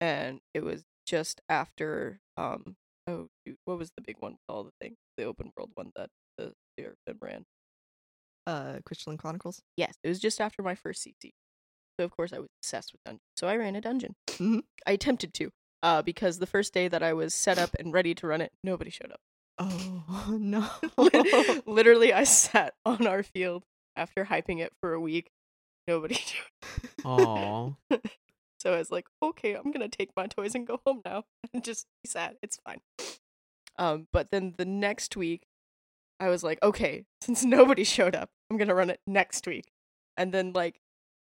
and it was just after um oh shoot, what was the big one with all the things the open world one that the Seraphim ran. uh, Crystalline Chronicles. Yes, it was just after my first CC. So of course I was obsessed with dungeons. So I ran a dungeon. Mhm. I attempted to, uh, because the first day that I was set up and ready to run it, nobody showed up. Oh no! Literally, I sat on our field after hyping it for a week. Nobody showed. So I was like, okay, I'm gonna take my toys and go home now and just be sad. It's fine. Um, but then the next week, I was like, okay, since nobody showed up, I'm gonna run it next week. And then like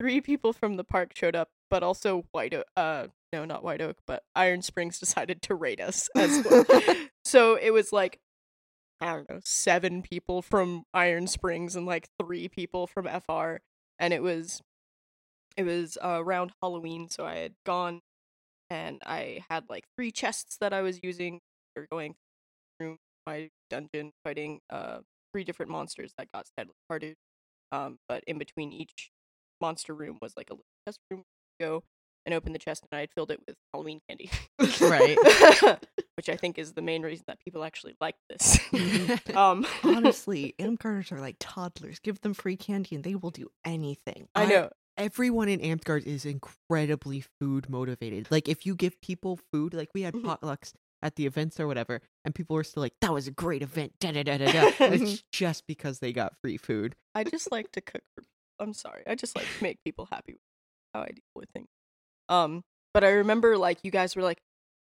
three people from the park showed up, but also White Oak. Uh, no, not White Oak, but Iron Springs decided to raid us as well. so it was like I don't know, seven people from Iron Springs and like three people from FR, and it was it was uh, around Halloween, so I had gone and I had like three chests that I was using for going through my dungeon fighting uh three different monsters that got steadily harder. Um, but in between each monster room was like a little chest room go and open the chest, and I had filled it with Halloween candy. Right. Which I think is the main reason that people actually like this. um, Honestly, Amtgarders are like toddlers. Give them free candy and they will do anything. I know. everyone in Amtgard is incredibly food motivated. Like if you give people food, like we had Mhm. potlucks at the events or whatever, and people were still like, "That was a great event." Da da da da da. It's just because they got free food. I just like to cook for. I'm sorry. I just like to make people happy with how I deal with things. Um, but I remember like you guys were like,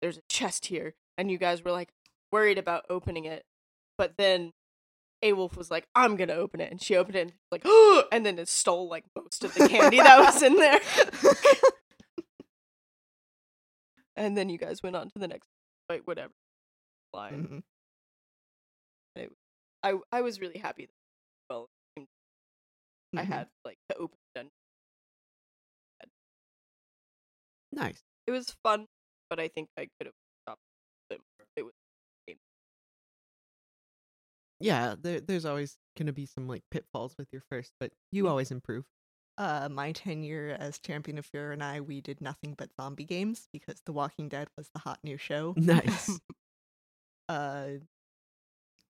"There's a chest here," and you guys were like worried about opening it, but then Awolf was like, "I'm gonna open it," and she opened it, and like, and then it stole like most of the candy that was in there. and then you guys went on to the next fight, whatever line. Mhm. I I was really happy. I Mhm. had like to open the dungeon. Nice. It was fun, but I think I could have stopped it. more. It was Yeah, there, there's always gonna be some like pitfalls with your first, but you always improve. Uh, my tenure as champion of fear and I, we did nothing but zombie games because The Walking Dead was the hot new show. Nice. uh,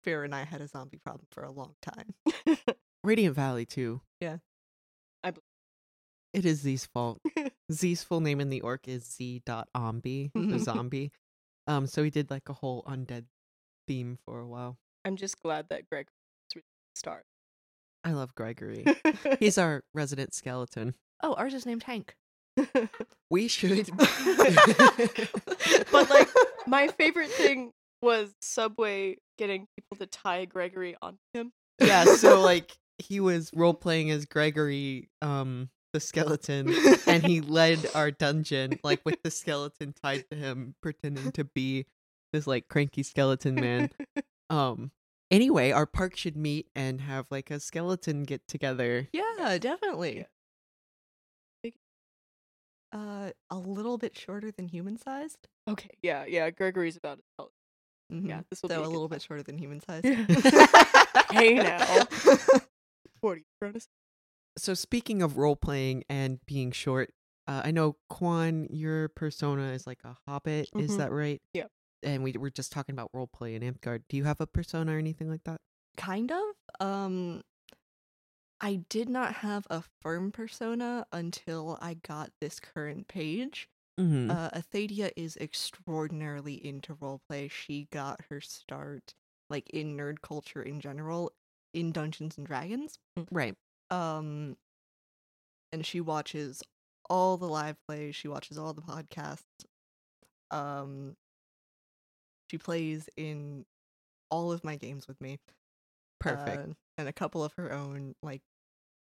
fear and I had a zombie problem for a long time. Radiant Valley too. Yeah. I believe. It is Z's fault. Z's full name in the ORK is Z dot Ombi, so zombie. Um, so he did like a whole undead theme for a while. I'm just glad that Greg was really the star. I love Gregory. He's our resident skeleton. Oh, ours is named Hank. We should. but like my favorite thing was Subway getting people to tie Gregory onto him. yeah, so like he was role playing as Gregory, um, the skeleton, and he led our dungeon like with the skeleton tied to him, pretending to be this like cranky skeleton man. Um. Anyway, our park should meet and have like a skeleton get together. Yeah, definitely. Uh, a little bit shorter than human sized. Okay, yeah, yeah. Gregory's about as tall. Mhm. Yeah, this will so be a a little time. bit shorter than human sized. Hey now. What are you trying to say? So speaking of role playing and being short, uh, I know Quan, your persona is like a hobbit. Is Mhm. that right? Yeah. And we were just talking about role play in Amtgard. Do you have a persona or anything like that? kind of. Um, I did not have a firm persona until I got this current page. Mm-hmm. Uh, Athadia is extraordinarily into roleplay. She got her start, like in nerd culture in general, in Dungeons and Dragons. right. Um, and she watches all the live plays. She watches all the podcasts. Um, she plays in all of my games with me. Perfect. uh, and a couple of her own. Like,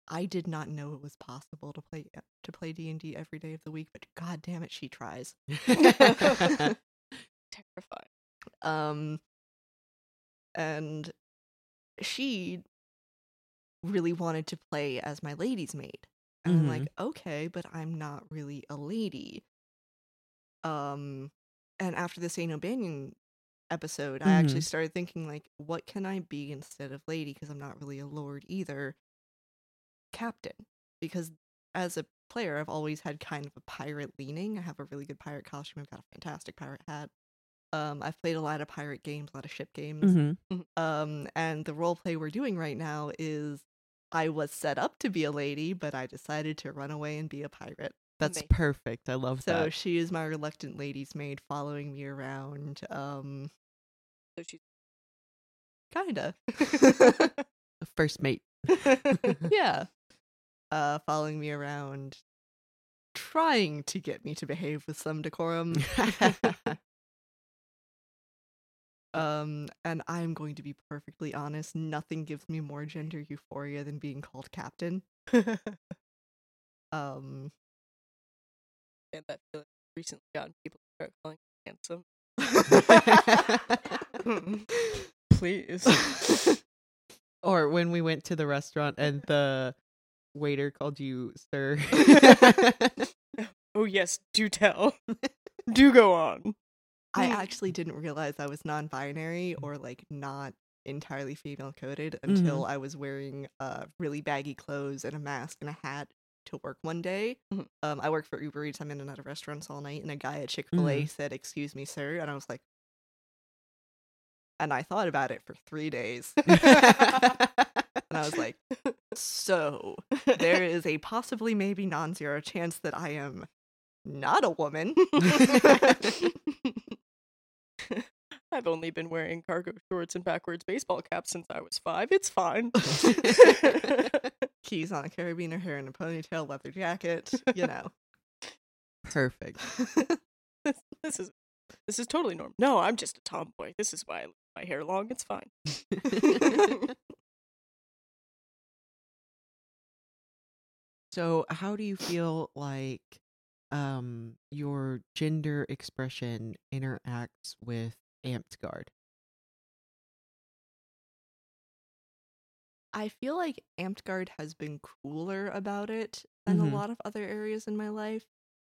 I did not know it was possible to play to play D and D every day of the week, but god damn it, she tries. Terrifying. Um, and she really wanted to play as my lady's maid. And I'm like, okay, but I'm not really a lady. Um, and after the Saint O'Banion episode, I actually Mhm. started thinking, like, what can I be instead of lady? Because I'm not really a lord either. Captain. Because as a player, I've always had kind of a pirate leaning. I have a really good pirate costume. I've got a fantastic pirate hat. Um, I've played a lot of pirate games, a lot of ship games. Mm-hmm. Um, and the role play we're doing right now is I was set up to be a lady, but I decided to run away and be a pirate. That's Amazing. perfect. I love So that. So she is my reluctant lady's maid following me around. Um, So she's kinda. First mate. yeah. Uh, following me around, trying to get me to behave with some decorum. Um, and I'm going to be perfectly honest, nothing gives me more gender euphoria than being called captain. um, and that feeling recently gotten people to start calling me handsome. Please. or when we went to the restaurant and the waiter called you sir. oh yes, do tell. do go on. I Mm. actually didn't realize I was non-binary or like not entirely female coded until I was wearing uh really baggy clothes and a mask and a hat to work one day. Mhm. Um, I work for Uber Eats. I'm in and out of restaurants all night, and a guy at Chick Fil A Mhm. said, "Excuse me, sir," and I was like, and I thought about it for three days, and I was like, so there is a possibly maybe non-zero chance that I am not a woman. I've only been wearing cargo shorts and backwards baseball caps since I was five. It's fine. Keys on a carabiner, hair in a ponytail, leather jacket, you know. Perfect. this, this is this is totally normal. No, I'm just a tomboy. This is why I leave my hair long. It's fine. So, how do you feel like um your gender expression interacts with Amtgard? I feel like Amtgard has been cooler about it than Mhm. a lot of other areas in my life.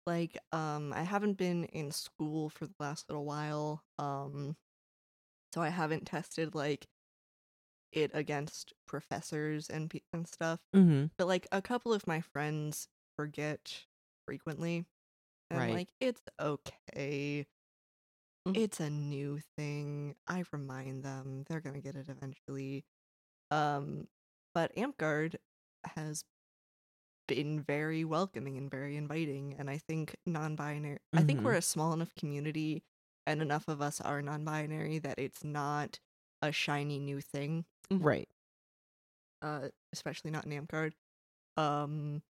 Like, um, I haven't been in school for the last little while, um, so I haven't tested like it against professors and and stuff. Mm-hmm. But like a couple of my friends forget frequently, and Right. like it's okay. Mhm. It's a new thing. I remind them they're gonna get it eventually. Um, but Amtgard has been very welcoming and very inviting, and I think non-binary. I think we're a small enough community, and enough of us are non-binary that it's not a shiny new thing. Right. Uh, especially not in Amtgard. Um,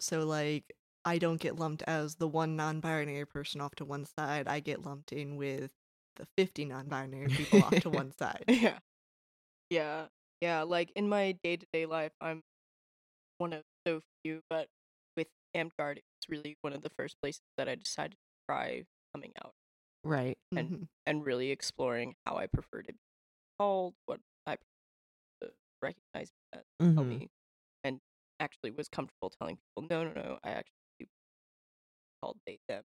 so like I don't get lumped as the one non-binary person off to one side. I get lumped in with the 50 non-binary people off to one side. yeah. Yeah. Yeah. Like in my day to day life, I'm one of so few, but with Amtgard, it's really one of the first places that I decided to try coming out Right. and Mhm. and really exploring how I prefer to be called, what I recognize as tell Mhm. me, and actually was comfortable telling people, no, no, no, I actually called they them.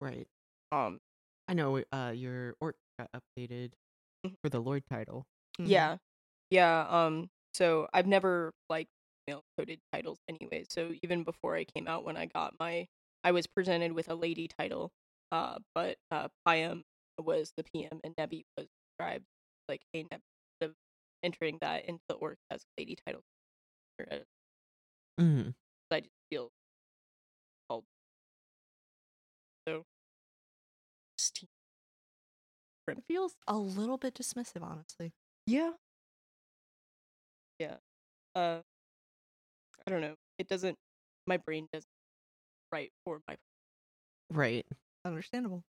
Right. Um, I know uh your ORK got updated Mhm. for the Lord title. Mhm. Yeah. Yeah, um so I've never liked male coded titles anyway. So even before I came out when I got my I was presented with a lady title. Uh but uh Piam was the PM and Nebi was described like a Nebi instead of entering that into the ORK as lady title. uh, Mm-hmm. I just feel Steam. It feels a little bit dismissive, honestly. Yeah. Yeah. Uh I don't know. It doesn't my brain doesn't write for my Right. Understandable.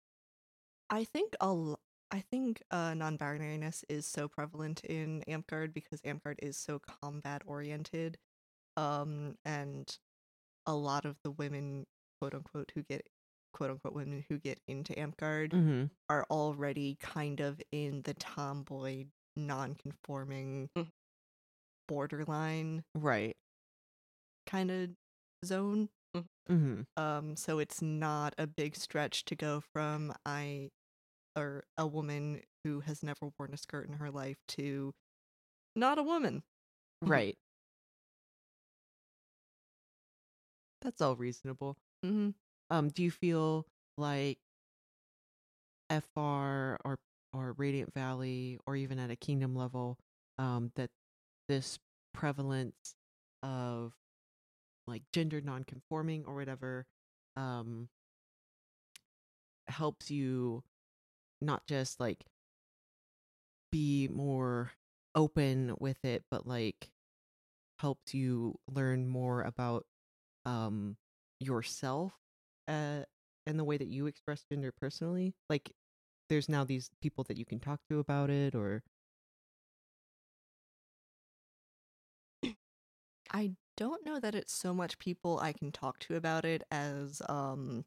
I think a l- I think uh, non-binariness is so prevalent in Amtgard because Amtgard is so combat oriented, um, and a lot of the women, quote unquote, who get quote unquote women who get into Amtgard Mm-hmm. are already kind of in the tomboy, non-conforming, Mhm. borderline Right. kind of zone. Mm-hmm. Um, so it's not a big stretch to go from I or a woman who has never worn a skirt in her life to not a woman. Right. That's all reasonable. Mm-hmm. Um, do you feel like FR or or Radiant Valley or even at a kingdom level, um, that this prevalence of like gender nonconforming or whatever um helps you not just like be more open with it but like helps you learn more about um yourself uh and the way that you express gender personally like there's now these people that you can talk to about it or I don't know that it's so much people I can talk to about it as um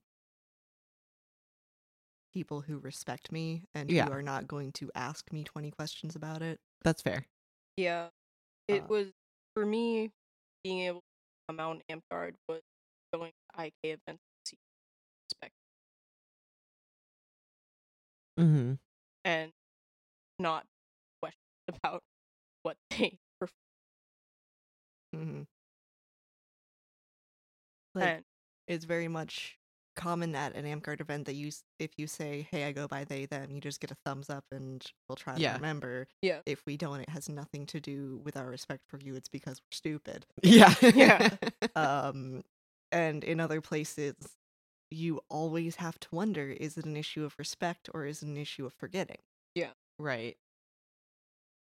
people who respect me and Yeah. who are not going to ask me 20 questions about it. that's fair Yeah. It Uh, was for me being able to come out in Amtgard was going to IK events mm-hmm and not question about what they prefer. Mm-hmm. Like, And it's very much common at an Amtgard event that you if you say, "Hey, I go by they them," you just get a thumbs up, and we'll try to remember. Yeah. If we don't, it has nothing to do with our respect for you. It's because we're stupid. Yeah. Yeah. um, and in other places, you always have to wonder: is it an issue of respect or is it an issue of forgetting? Yeah. Right.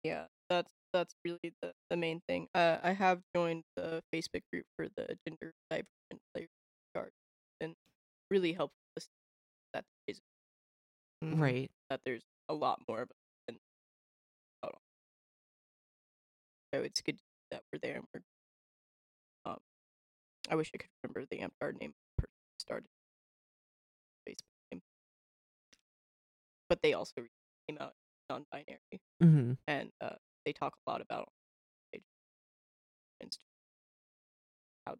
Yeah, that's that's really the, the main thing. Uh, I have joined the Facebook group for the gender divergent player card, and really helpful to see that there is. Right. that there's a lot more of it. So it's good that we're there and we're. Um, I wish I could remember the Amtgard name of the person who started but they also came out non-binary Mm-hmm. and uh, they talk a lot about it how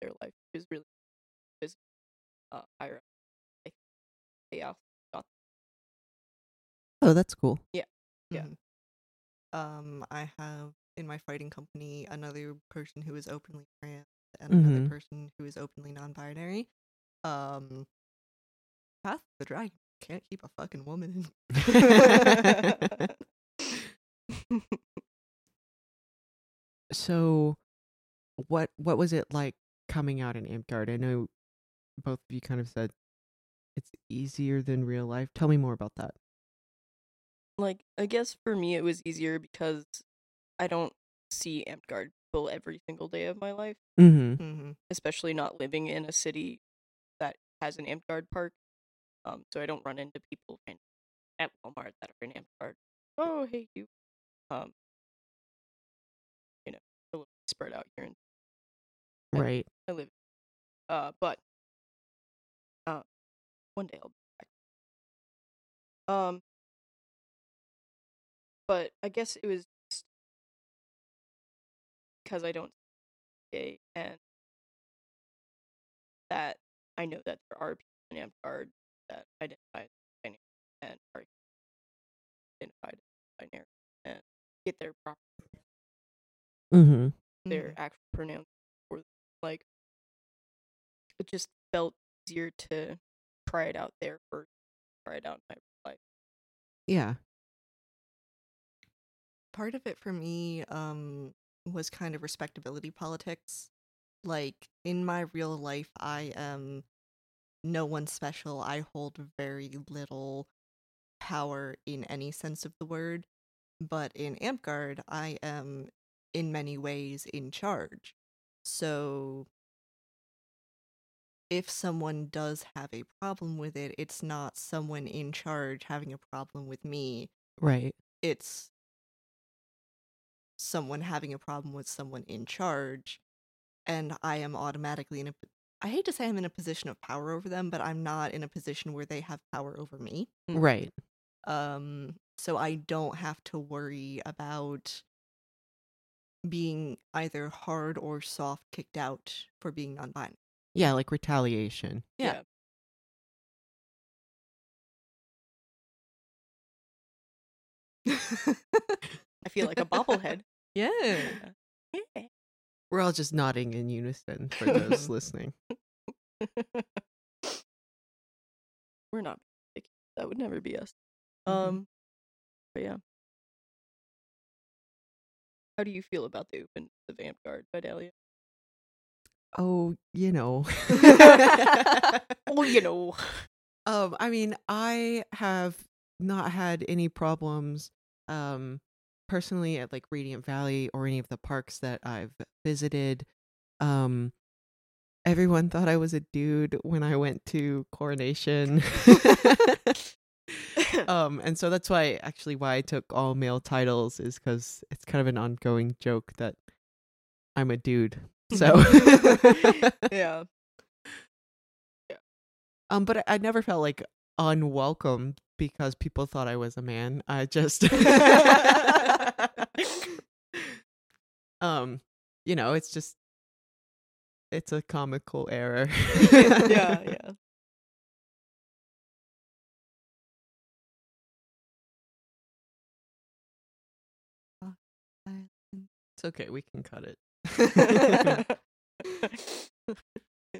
their life is really is uh, higher. I think they also got Oh, that's cool. Yeah. Mhm. Um, I have in my fighting company another person who is openly trans and another Mhm. person who is openly non-binary. Um, Path the Dragon can't keep a fucking woman. in. so, what what was it like coming out in Amtgard? I know both of you kind of said it's easier than real life. Tell me more about that. like I guess for me it was easier because I don't see Amtgard people every single day of my life, Mm-hmm. Mm-hmm. especially not living in a city that has an Amtgard park. Um, so I don't run into people at Walmart that are in Amtgard. Oh, hey you. Um, you know, a little spread out here, and I- Right. I live. Uh, but uh, one day I'll be back. Um, but I guess it was just because I don't gay and that I know that there are people in Amtgard that identify as binary and are identified as binary and get their proper Mm-hmm. their actual pronouns for them. like it just felt easier to try it out there first try it out in my life Yeah. Part of it for me um was kind of respectability politics. Like in my real life, I am no one special. I hold very little power in any sense of the word. But in Amtgard, I am in many ways in charge. So if someone does have a problem with it, it's not someone in charge having a problem with me. Right. It's someone having a problem with someone in charge. And I am automatically in a. I hate to say I'm in a position of power over them, but I'm not in a position where they have power over me. Right. Um, so I don't have to worry about being either hard or soft kicked out for being non-binary. Yeah, like retaliation. Yeah. i feel like a bobblehead yeah. yeah. We're all just nodding in unison for those listening. we're not that would never be us Mhm. um but yeah how do you feel about the open the Vanguard, by Vidalia? Oh, you know. oh, you know. Um, I mean, I have not had any problems um personally at like Radiant Valley or any of the parks that I've visited. Um everyone thought I was a dude when I went to Coronation. um and so that's why actually why I took all male titles is cuz it's kind of an ongoing joke that I'm a dude. So yeah. Um, but I, I never felt like unwelcome because people thought I was a man. I just, um, you know, it's just, it's a comical error. yeah, yeah. It's okay. We can cut it.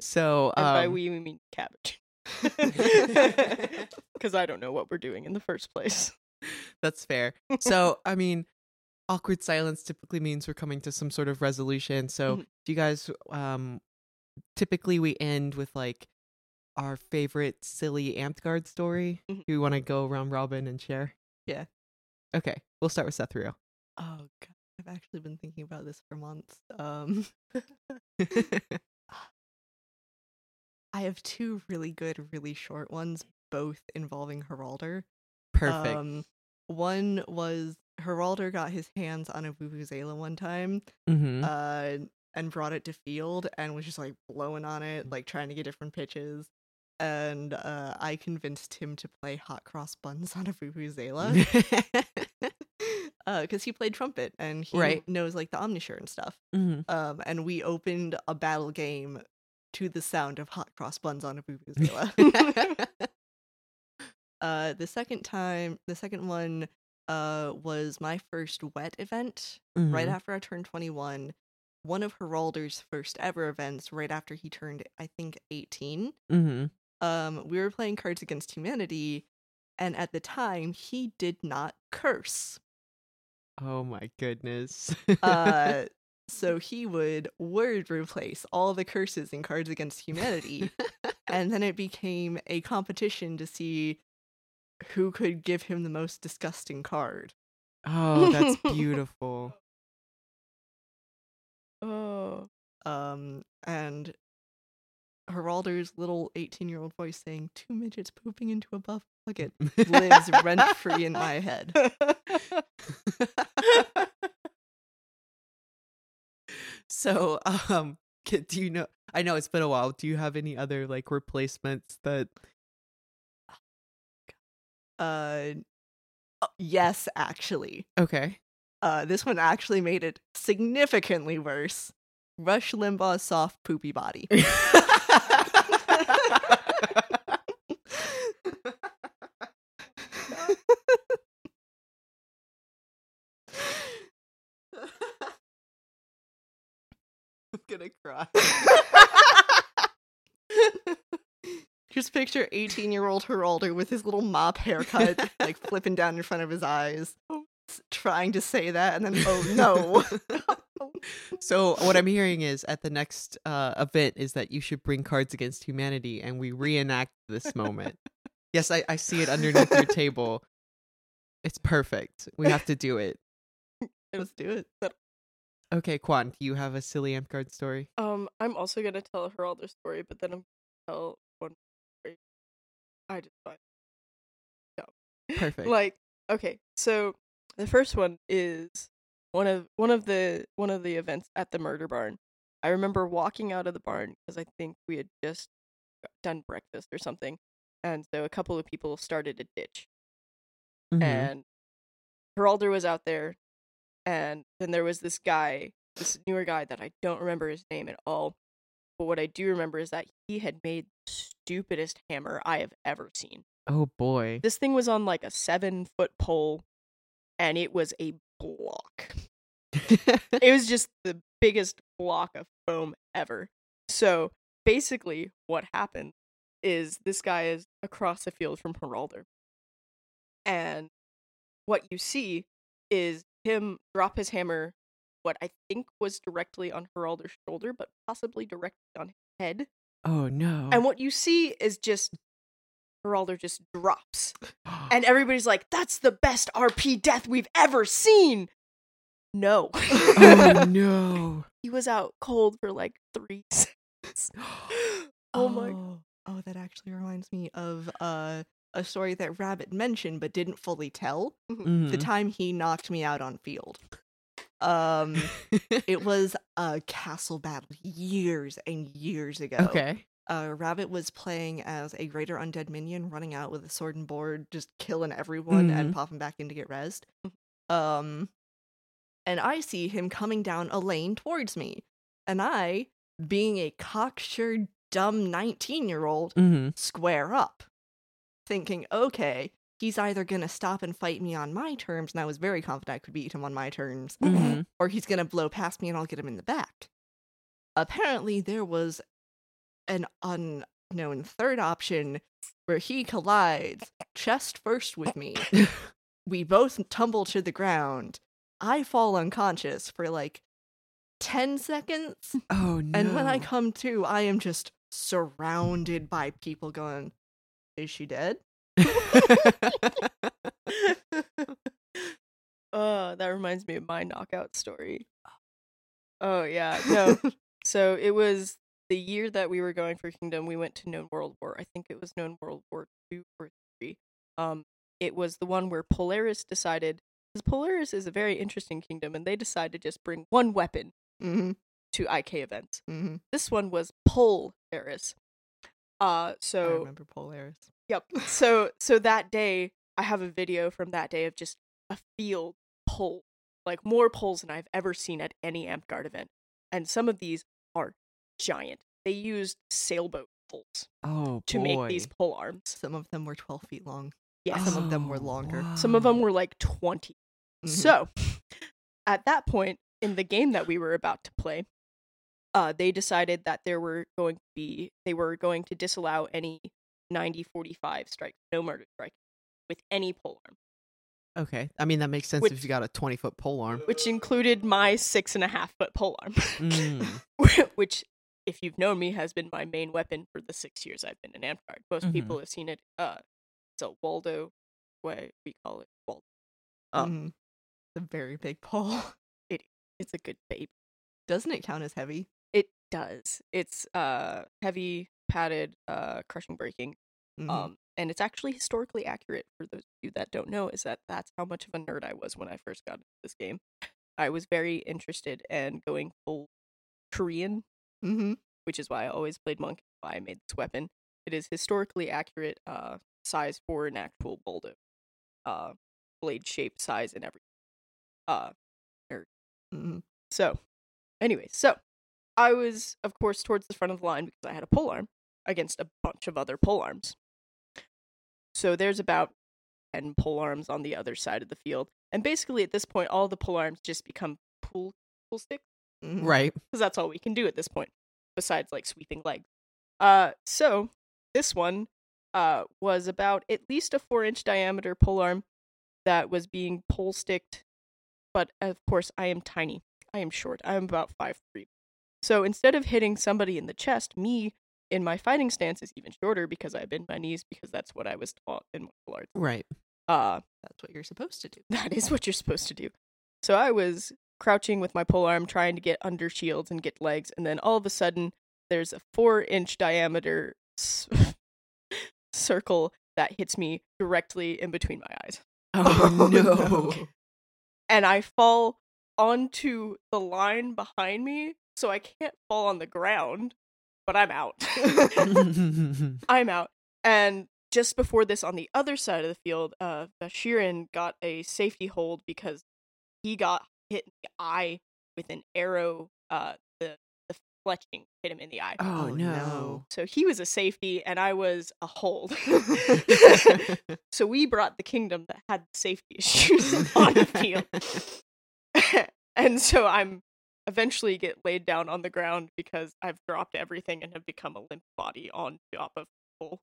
so And by um, we we mean cabbage. Because I don't know what we're doing in the first place. That's fair. So, I mean, awkward silence typically means we're coming to some sort of resolution. So, Mhm. do you guys um typically we end with like our favorite silly Amtgard story? Mhm. Do we want to go around Robin and share? Yeah. Okay, we'll start with Seth Rio. Oh god, I've actually been thinking about this for months. Um, I have two really good, really short ones, both involving Heralder. Perfect. Um, one was Heralder got his hands on a Vuvuzela one time, mm-hmm. uh, and brought it to field and was just like blowing on it, like trying to get different pitches. And uh, I convinced him to play hot cross buns on a Vuvuzela because he played trumpet and he Right. knows like the embouchure and stuff. hmm Um, and we opened a battle game to the sound of hot cross buns on a Vuvuzela. uh, the second time, the second one, uh, was my first wet event right Mhm. after I turned 21. One of Heralder's first ever events, right after he turned, I think, 18. Mm-hmm. Um, we were playing Cards Against Humanity, and at the time, he did not curse. Oh my goodness. Uh, so he would word replace all the curses in Cards Against Humanity, and then it became a competition to see who could give him the most disgusting card. oh, that's beautiful. Oh. Um, and Heralder's little 18 year old voice saying, Two midgets pooping into a buff bucket lives rent free in my head. So, um, do you know? I know it's been a while. Do you have any other like replacements that? Uh, oh, yes, actually. Okay. Uh, this one actually made it significantly worse. Rush Limbaugh's soft poopy body. I'm gonna cry. Just picture 18 year old Heralder with his little mop haircut, like flipping down in front of his eyes, trying to say that, and then, oh no. so what I'm hearing is at the next uh, event is that you should bring Cards Against Humanity and we reenact this moment. yes, I, I see it underneath your table. It's perfect. We have to do it. Let's do it. Okay, Quan, do you have a silly Amtgard story? Um, I'm also gonna tell a Heralder story, but then I'm gonna tell one story. I just find dumb. Perfect. Like, okay, so the first one is one of one of the one of the events at the murder barn. I remember walking out of the barn because I think we had just done breakfast or something, and so a couple of people started a ditch, Mhm. and Heralder was out there, and then there was this guy, this newer guy that I don't remember his name at all. But what I do remember is that he had made the stupidest hammer I have ever seen. Oh boy. This thing was on like a seven foot pole, and it was a block. it was just the biggest block of foam ever. So basically, what happened is this guy is across the field from Heralder. And what you see is him drop his hammer, what I think was directly on Heralder's shoulder, but possibly directly on his head. oh no. And what you see is just Heralder just drops. And everybody's like, that's the best RP death we've ever seen. No. oh no. he was out cold for like three seconds. oh my Oh, oh, that actually reminds me of uh, a story that Rabbit mentioned but didn't fully tell. The Mhm. time he knocked me out on field. Um, it was a castle battle years and years ago. okay. Uh, Rabbit was playing as a greater undead minion, running out with a sword and board, just killing everyone and Mhm. popping back in to get rezzed. Um, and I see him coming down a lane towards me, and I, being a cocksure, dumb nineteen-year-old, Mm-hmm. square up, thinking, okay, he's either gonna stop and fight me on my terms, and I was very confident I could beat him on my terms, Mhm. or he's gonna blow past me and I'll get him in the back. Apparently, there was an unknown third option where he collides chest first with me. we both tumble to the ground. I fall unconscious for like 10 seconds. Oh no. And when I come to, I am just surrounded by people going, Is she dead? Oh, that reminds me of my knockout story. Oh yeah, no. so it was the year that we were going for Kingdom. We went to Known World War. I think it was Known World War Two or three. Um, it was the one where Polaris decided because Polaris is a very interesting kingdom, and they decided to just bring one weapon mm-hmm. to IK events. Mm-hmm. This one was Polaris. Uh, I so remember Polaris. Yep. So so that day, I have a video from that day of just a field pole, like more poles than I've ever seen at any Amtgard event, and some of these are giant. They used sailboat poles oh to boy. make these pole arms. Some of them were 12 feet long. Yes. Some of them were Oh, longer. Some of them were like 20. Mhm. So, at that point in the game that we were about to play, uh, they decided that there were going to be they were going to disallow any 90-45 strike, no murder strike, with any pole arm, Okay. I mean that makes sense Which- if you got a twenty foot pole arm. which included my six and a half foot pole arm, Mm. which, if you've known me, has been my main weapon for the six years I've been in Amtgard. Most Mhm. people have seen it. Uh, it's a Waldo way we call it Waldo. Um, Mhm. The very big pole. It It's a good baby. Doesn't it count as heavy? It does. It's uh heavy, padded, uh crushing breaking. Mhm. Um and it's actually historically accurate for those of you that don't know is that that's how much of a nerd I was when I first got into this game. I was very interested in going full Korean, Mhm. which is why I always played monk, why I made this weapon. It is historically accurate uh size for an actual. Uh blade shape, size and everything. Uh Mhm. so, anyway, so I was, of course, towards the front of the line because I had a pole arm against a bunch of other pole arms. So there's about 10 pole arms on the other side of the field. And basically, at this point, all the pole arms just become pool, pool sticks Mhm. Right. because that's all we can do at this point, besides like sweeping legs. Uh, so this one uh was about at least a four inch diameter pole arm that was being pole sticked, but of course I am tiny. I am short. I am about five three. So instead of hitting somebody in the chest, me in my fighting stance is even shorter because I bend my knees because that's what I was taught in martial arts. Right. Uh, That's what you're supposed to do. that is what you're supposed to do. So I was crouching with my pole arm trying to get under shields and get legs, and then all of a sudden there's a four inch diameter s- circle that hits me directly in between my eyes. Oh, no. no. And I fall onto the line behind me, so I can't fall on the ground, but I'm out. I'm out. And just before this, on the other side of the field, uh, Bashirin got a safety hold because he got hit in the eye with an arrow. Uh, the the fletching hit him in the eye. oh, Oh, no. no. So he was a safety, and I was a hold. so we brought the kingdom that had safety issues on the field, and so I'm eventually get laid down on the ground because I've dropped everything and have become a limp body on top of people.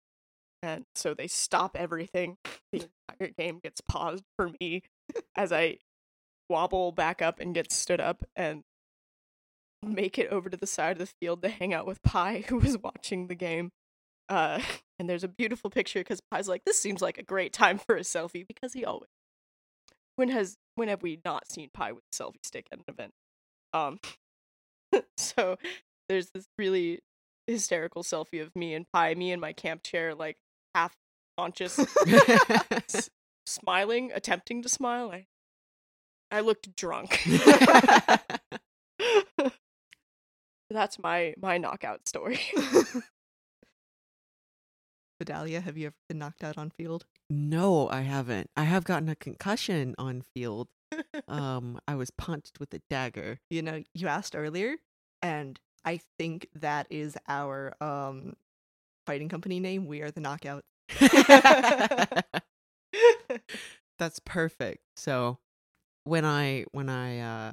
And so they stop everything. The entire game gets paused for me as I wobble back up and get stood up and make it over to the side of the field to hang out with Pi, who was watching the game. Uh, and there's a beautiful picture because Pi's like, "This seems like a great time for a selfie," because he always. When has when have we not seen Pi with a selfie stick at an event? Um, so there's this really hysterical selfie of me and Pi, me in my camp chair, like half conscious, s- smiling, attempting to smile. I, I looked drunk. That's my my knockout story. Vidalia, have you ever been knocked out on field? no, I haven't. I have gotten a concussion on field. Um, I was punched with a dagger. You know, you asked earlier, and I think that is our um fighting company name. We are the knockout. That's perfect. So when I when I uh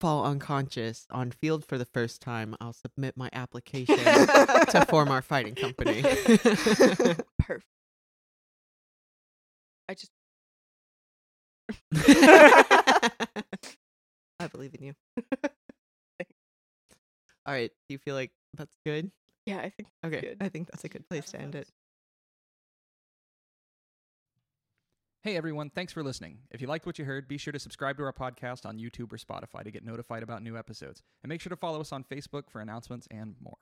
fall unconscious on field for the first time, I'll submit my application to form our fighting company. Perfect. I just I believe in you. All right. Do you feel like that's good? yeah, I think Okay. good. I think that's a good place to end it. Hey everyone, thanks for listening. If you liked what you heard, be sure to subscribe to our podcast on YouTube or Spotify to get notified about new episodes. And make sure to follow us on Facebook for announcements and more.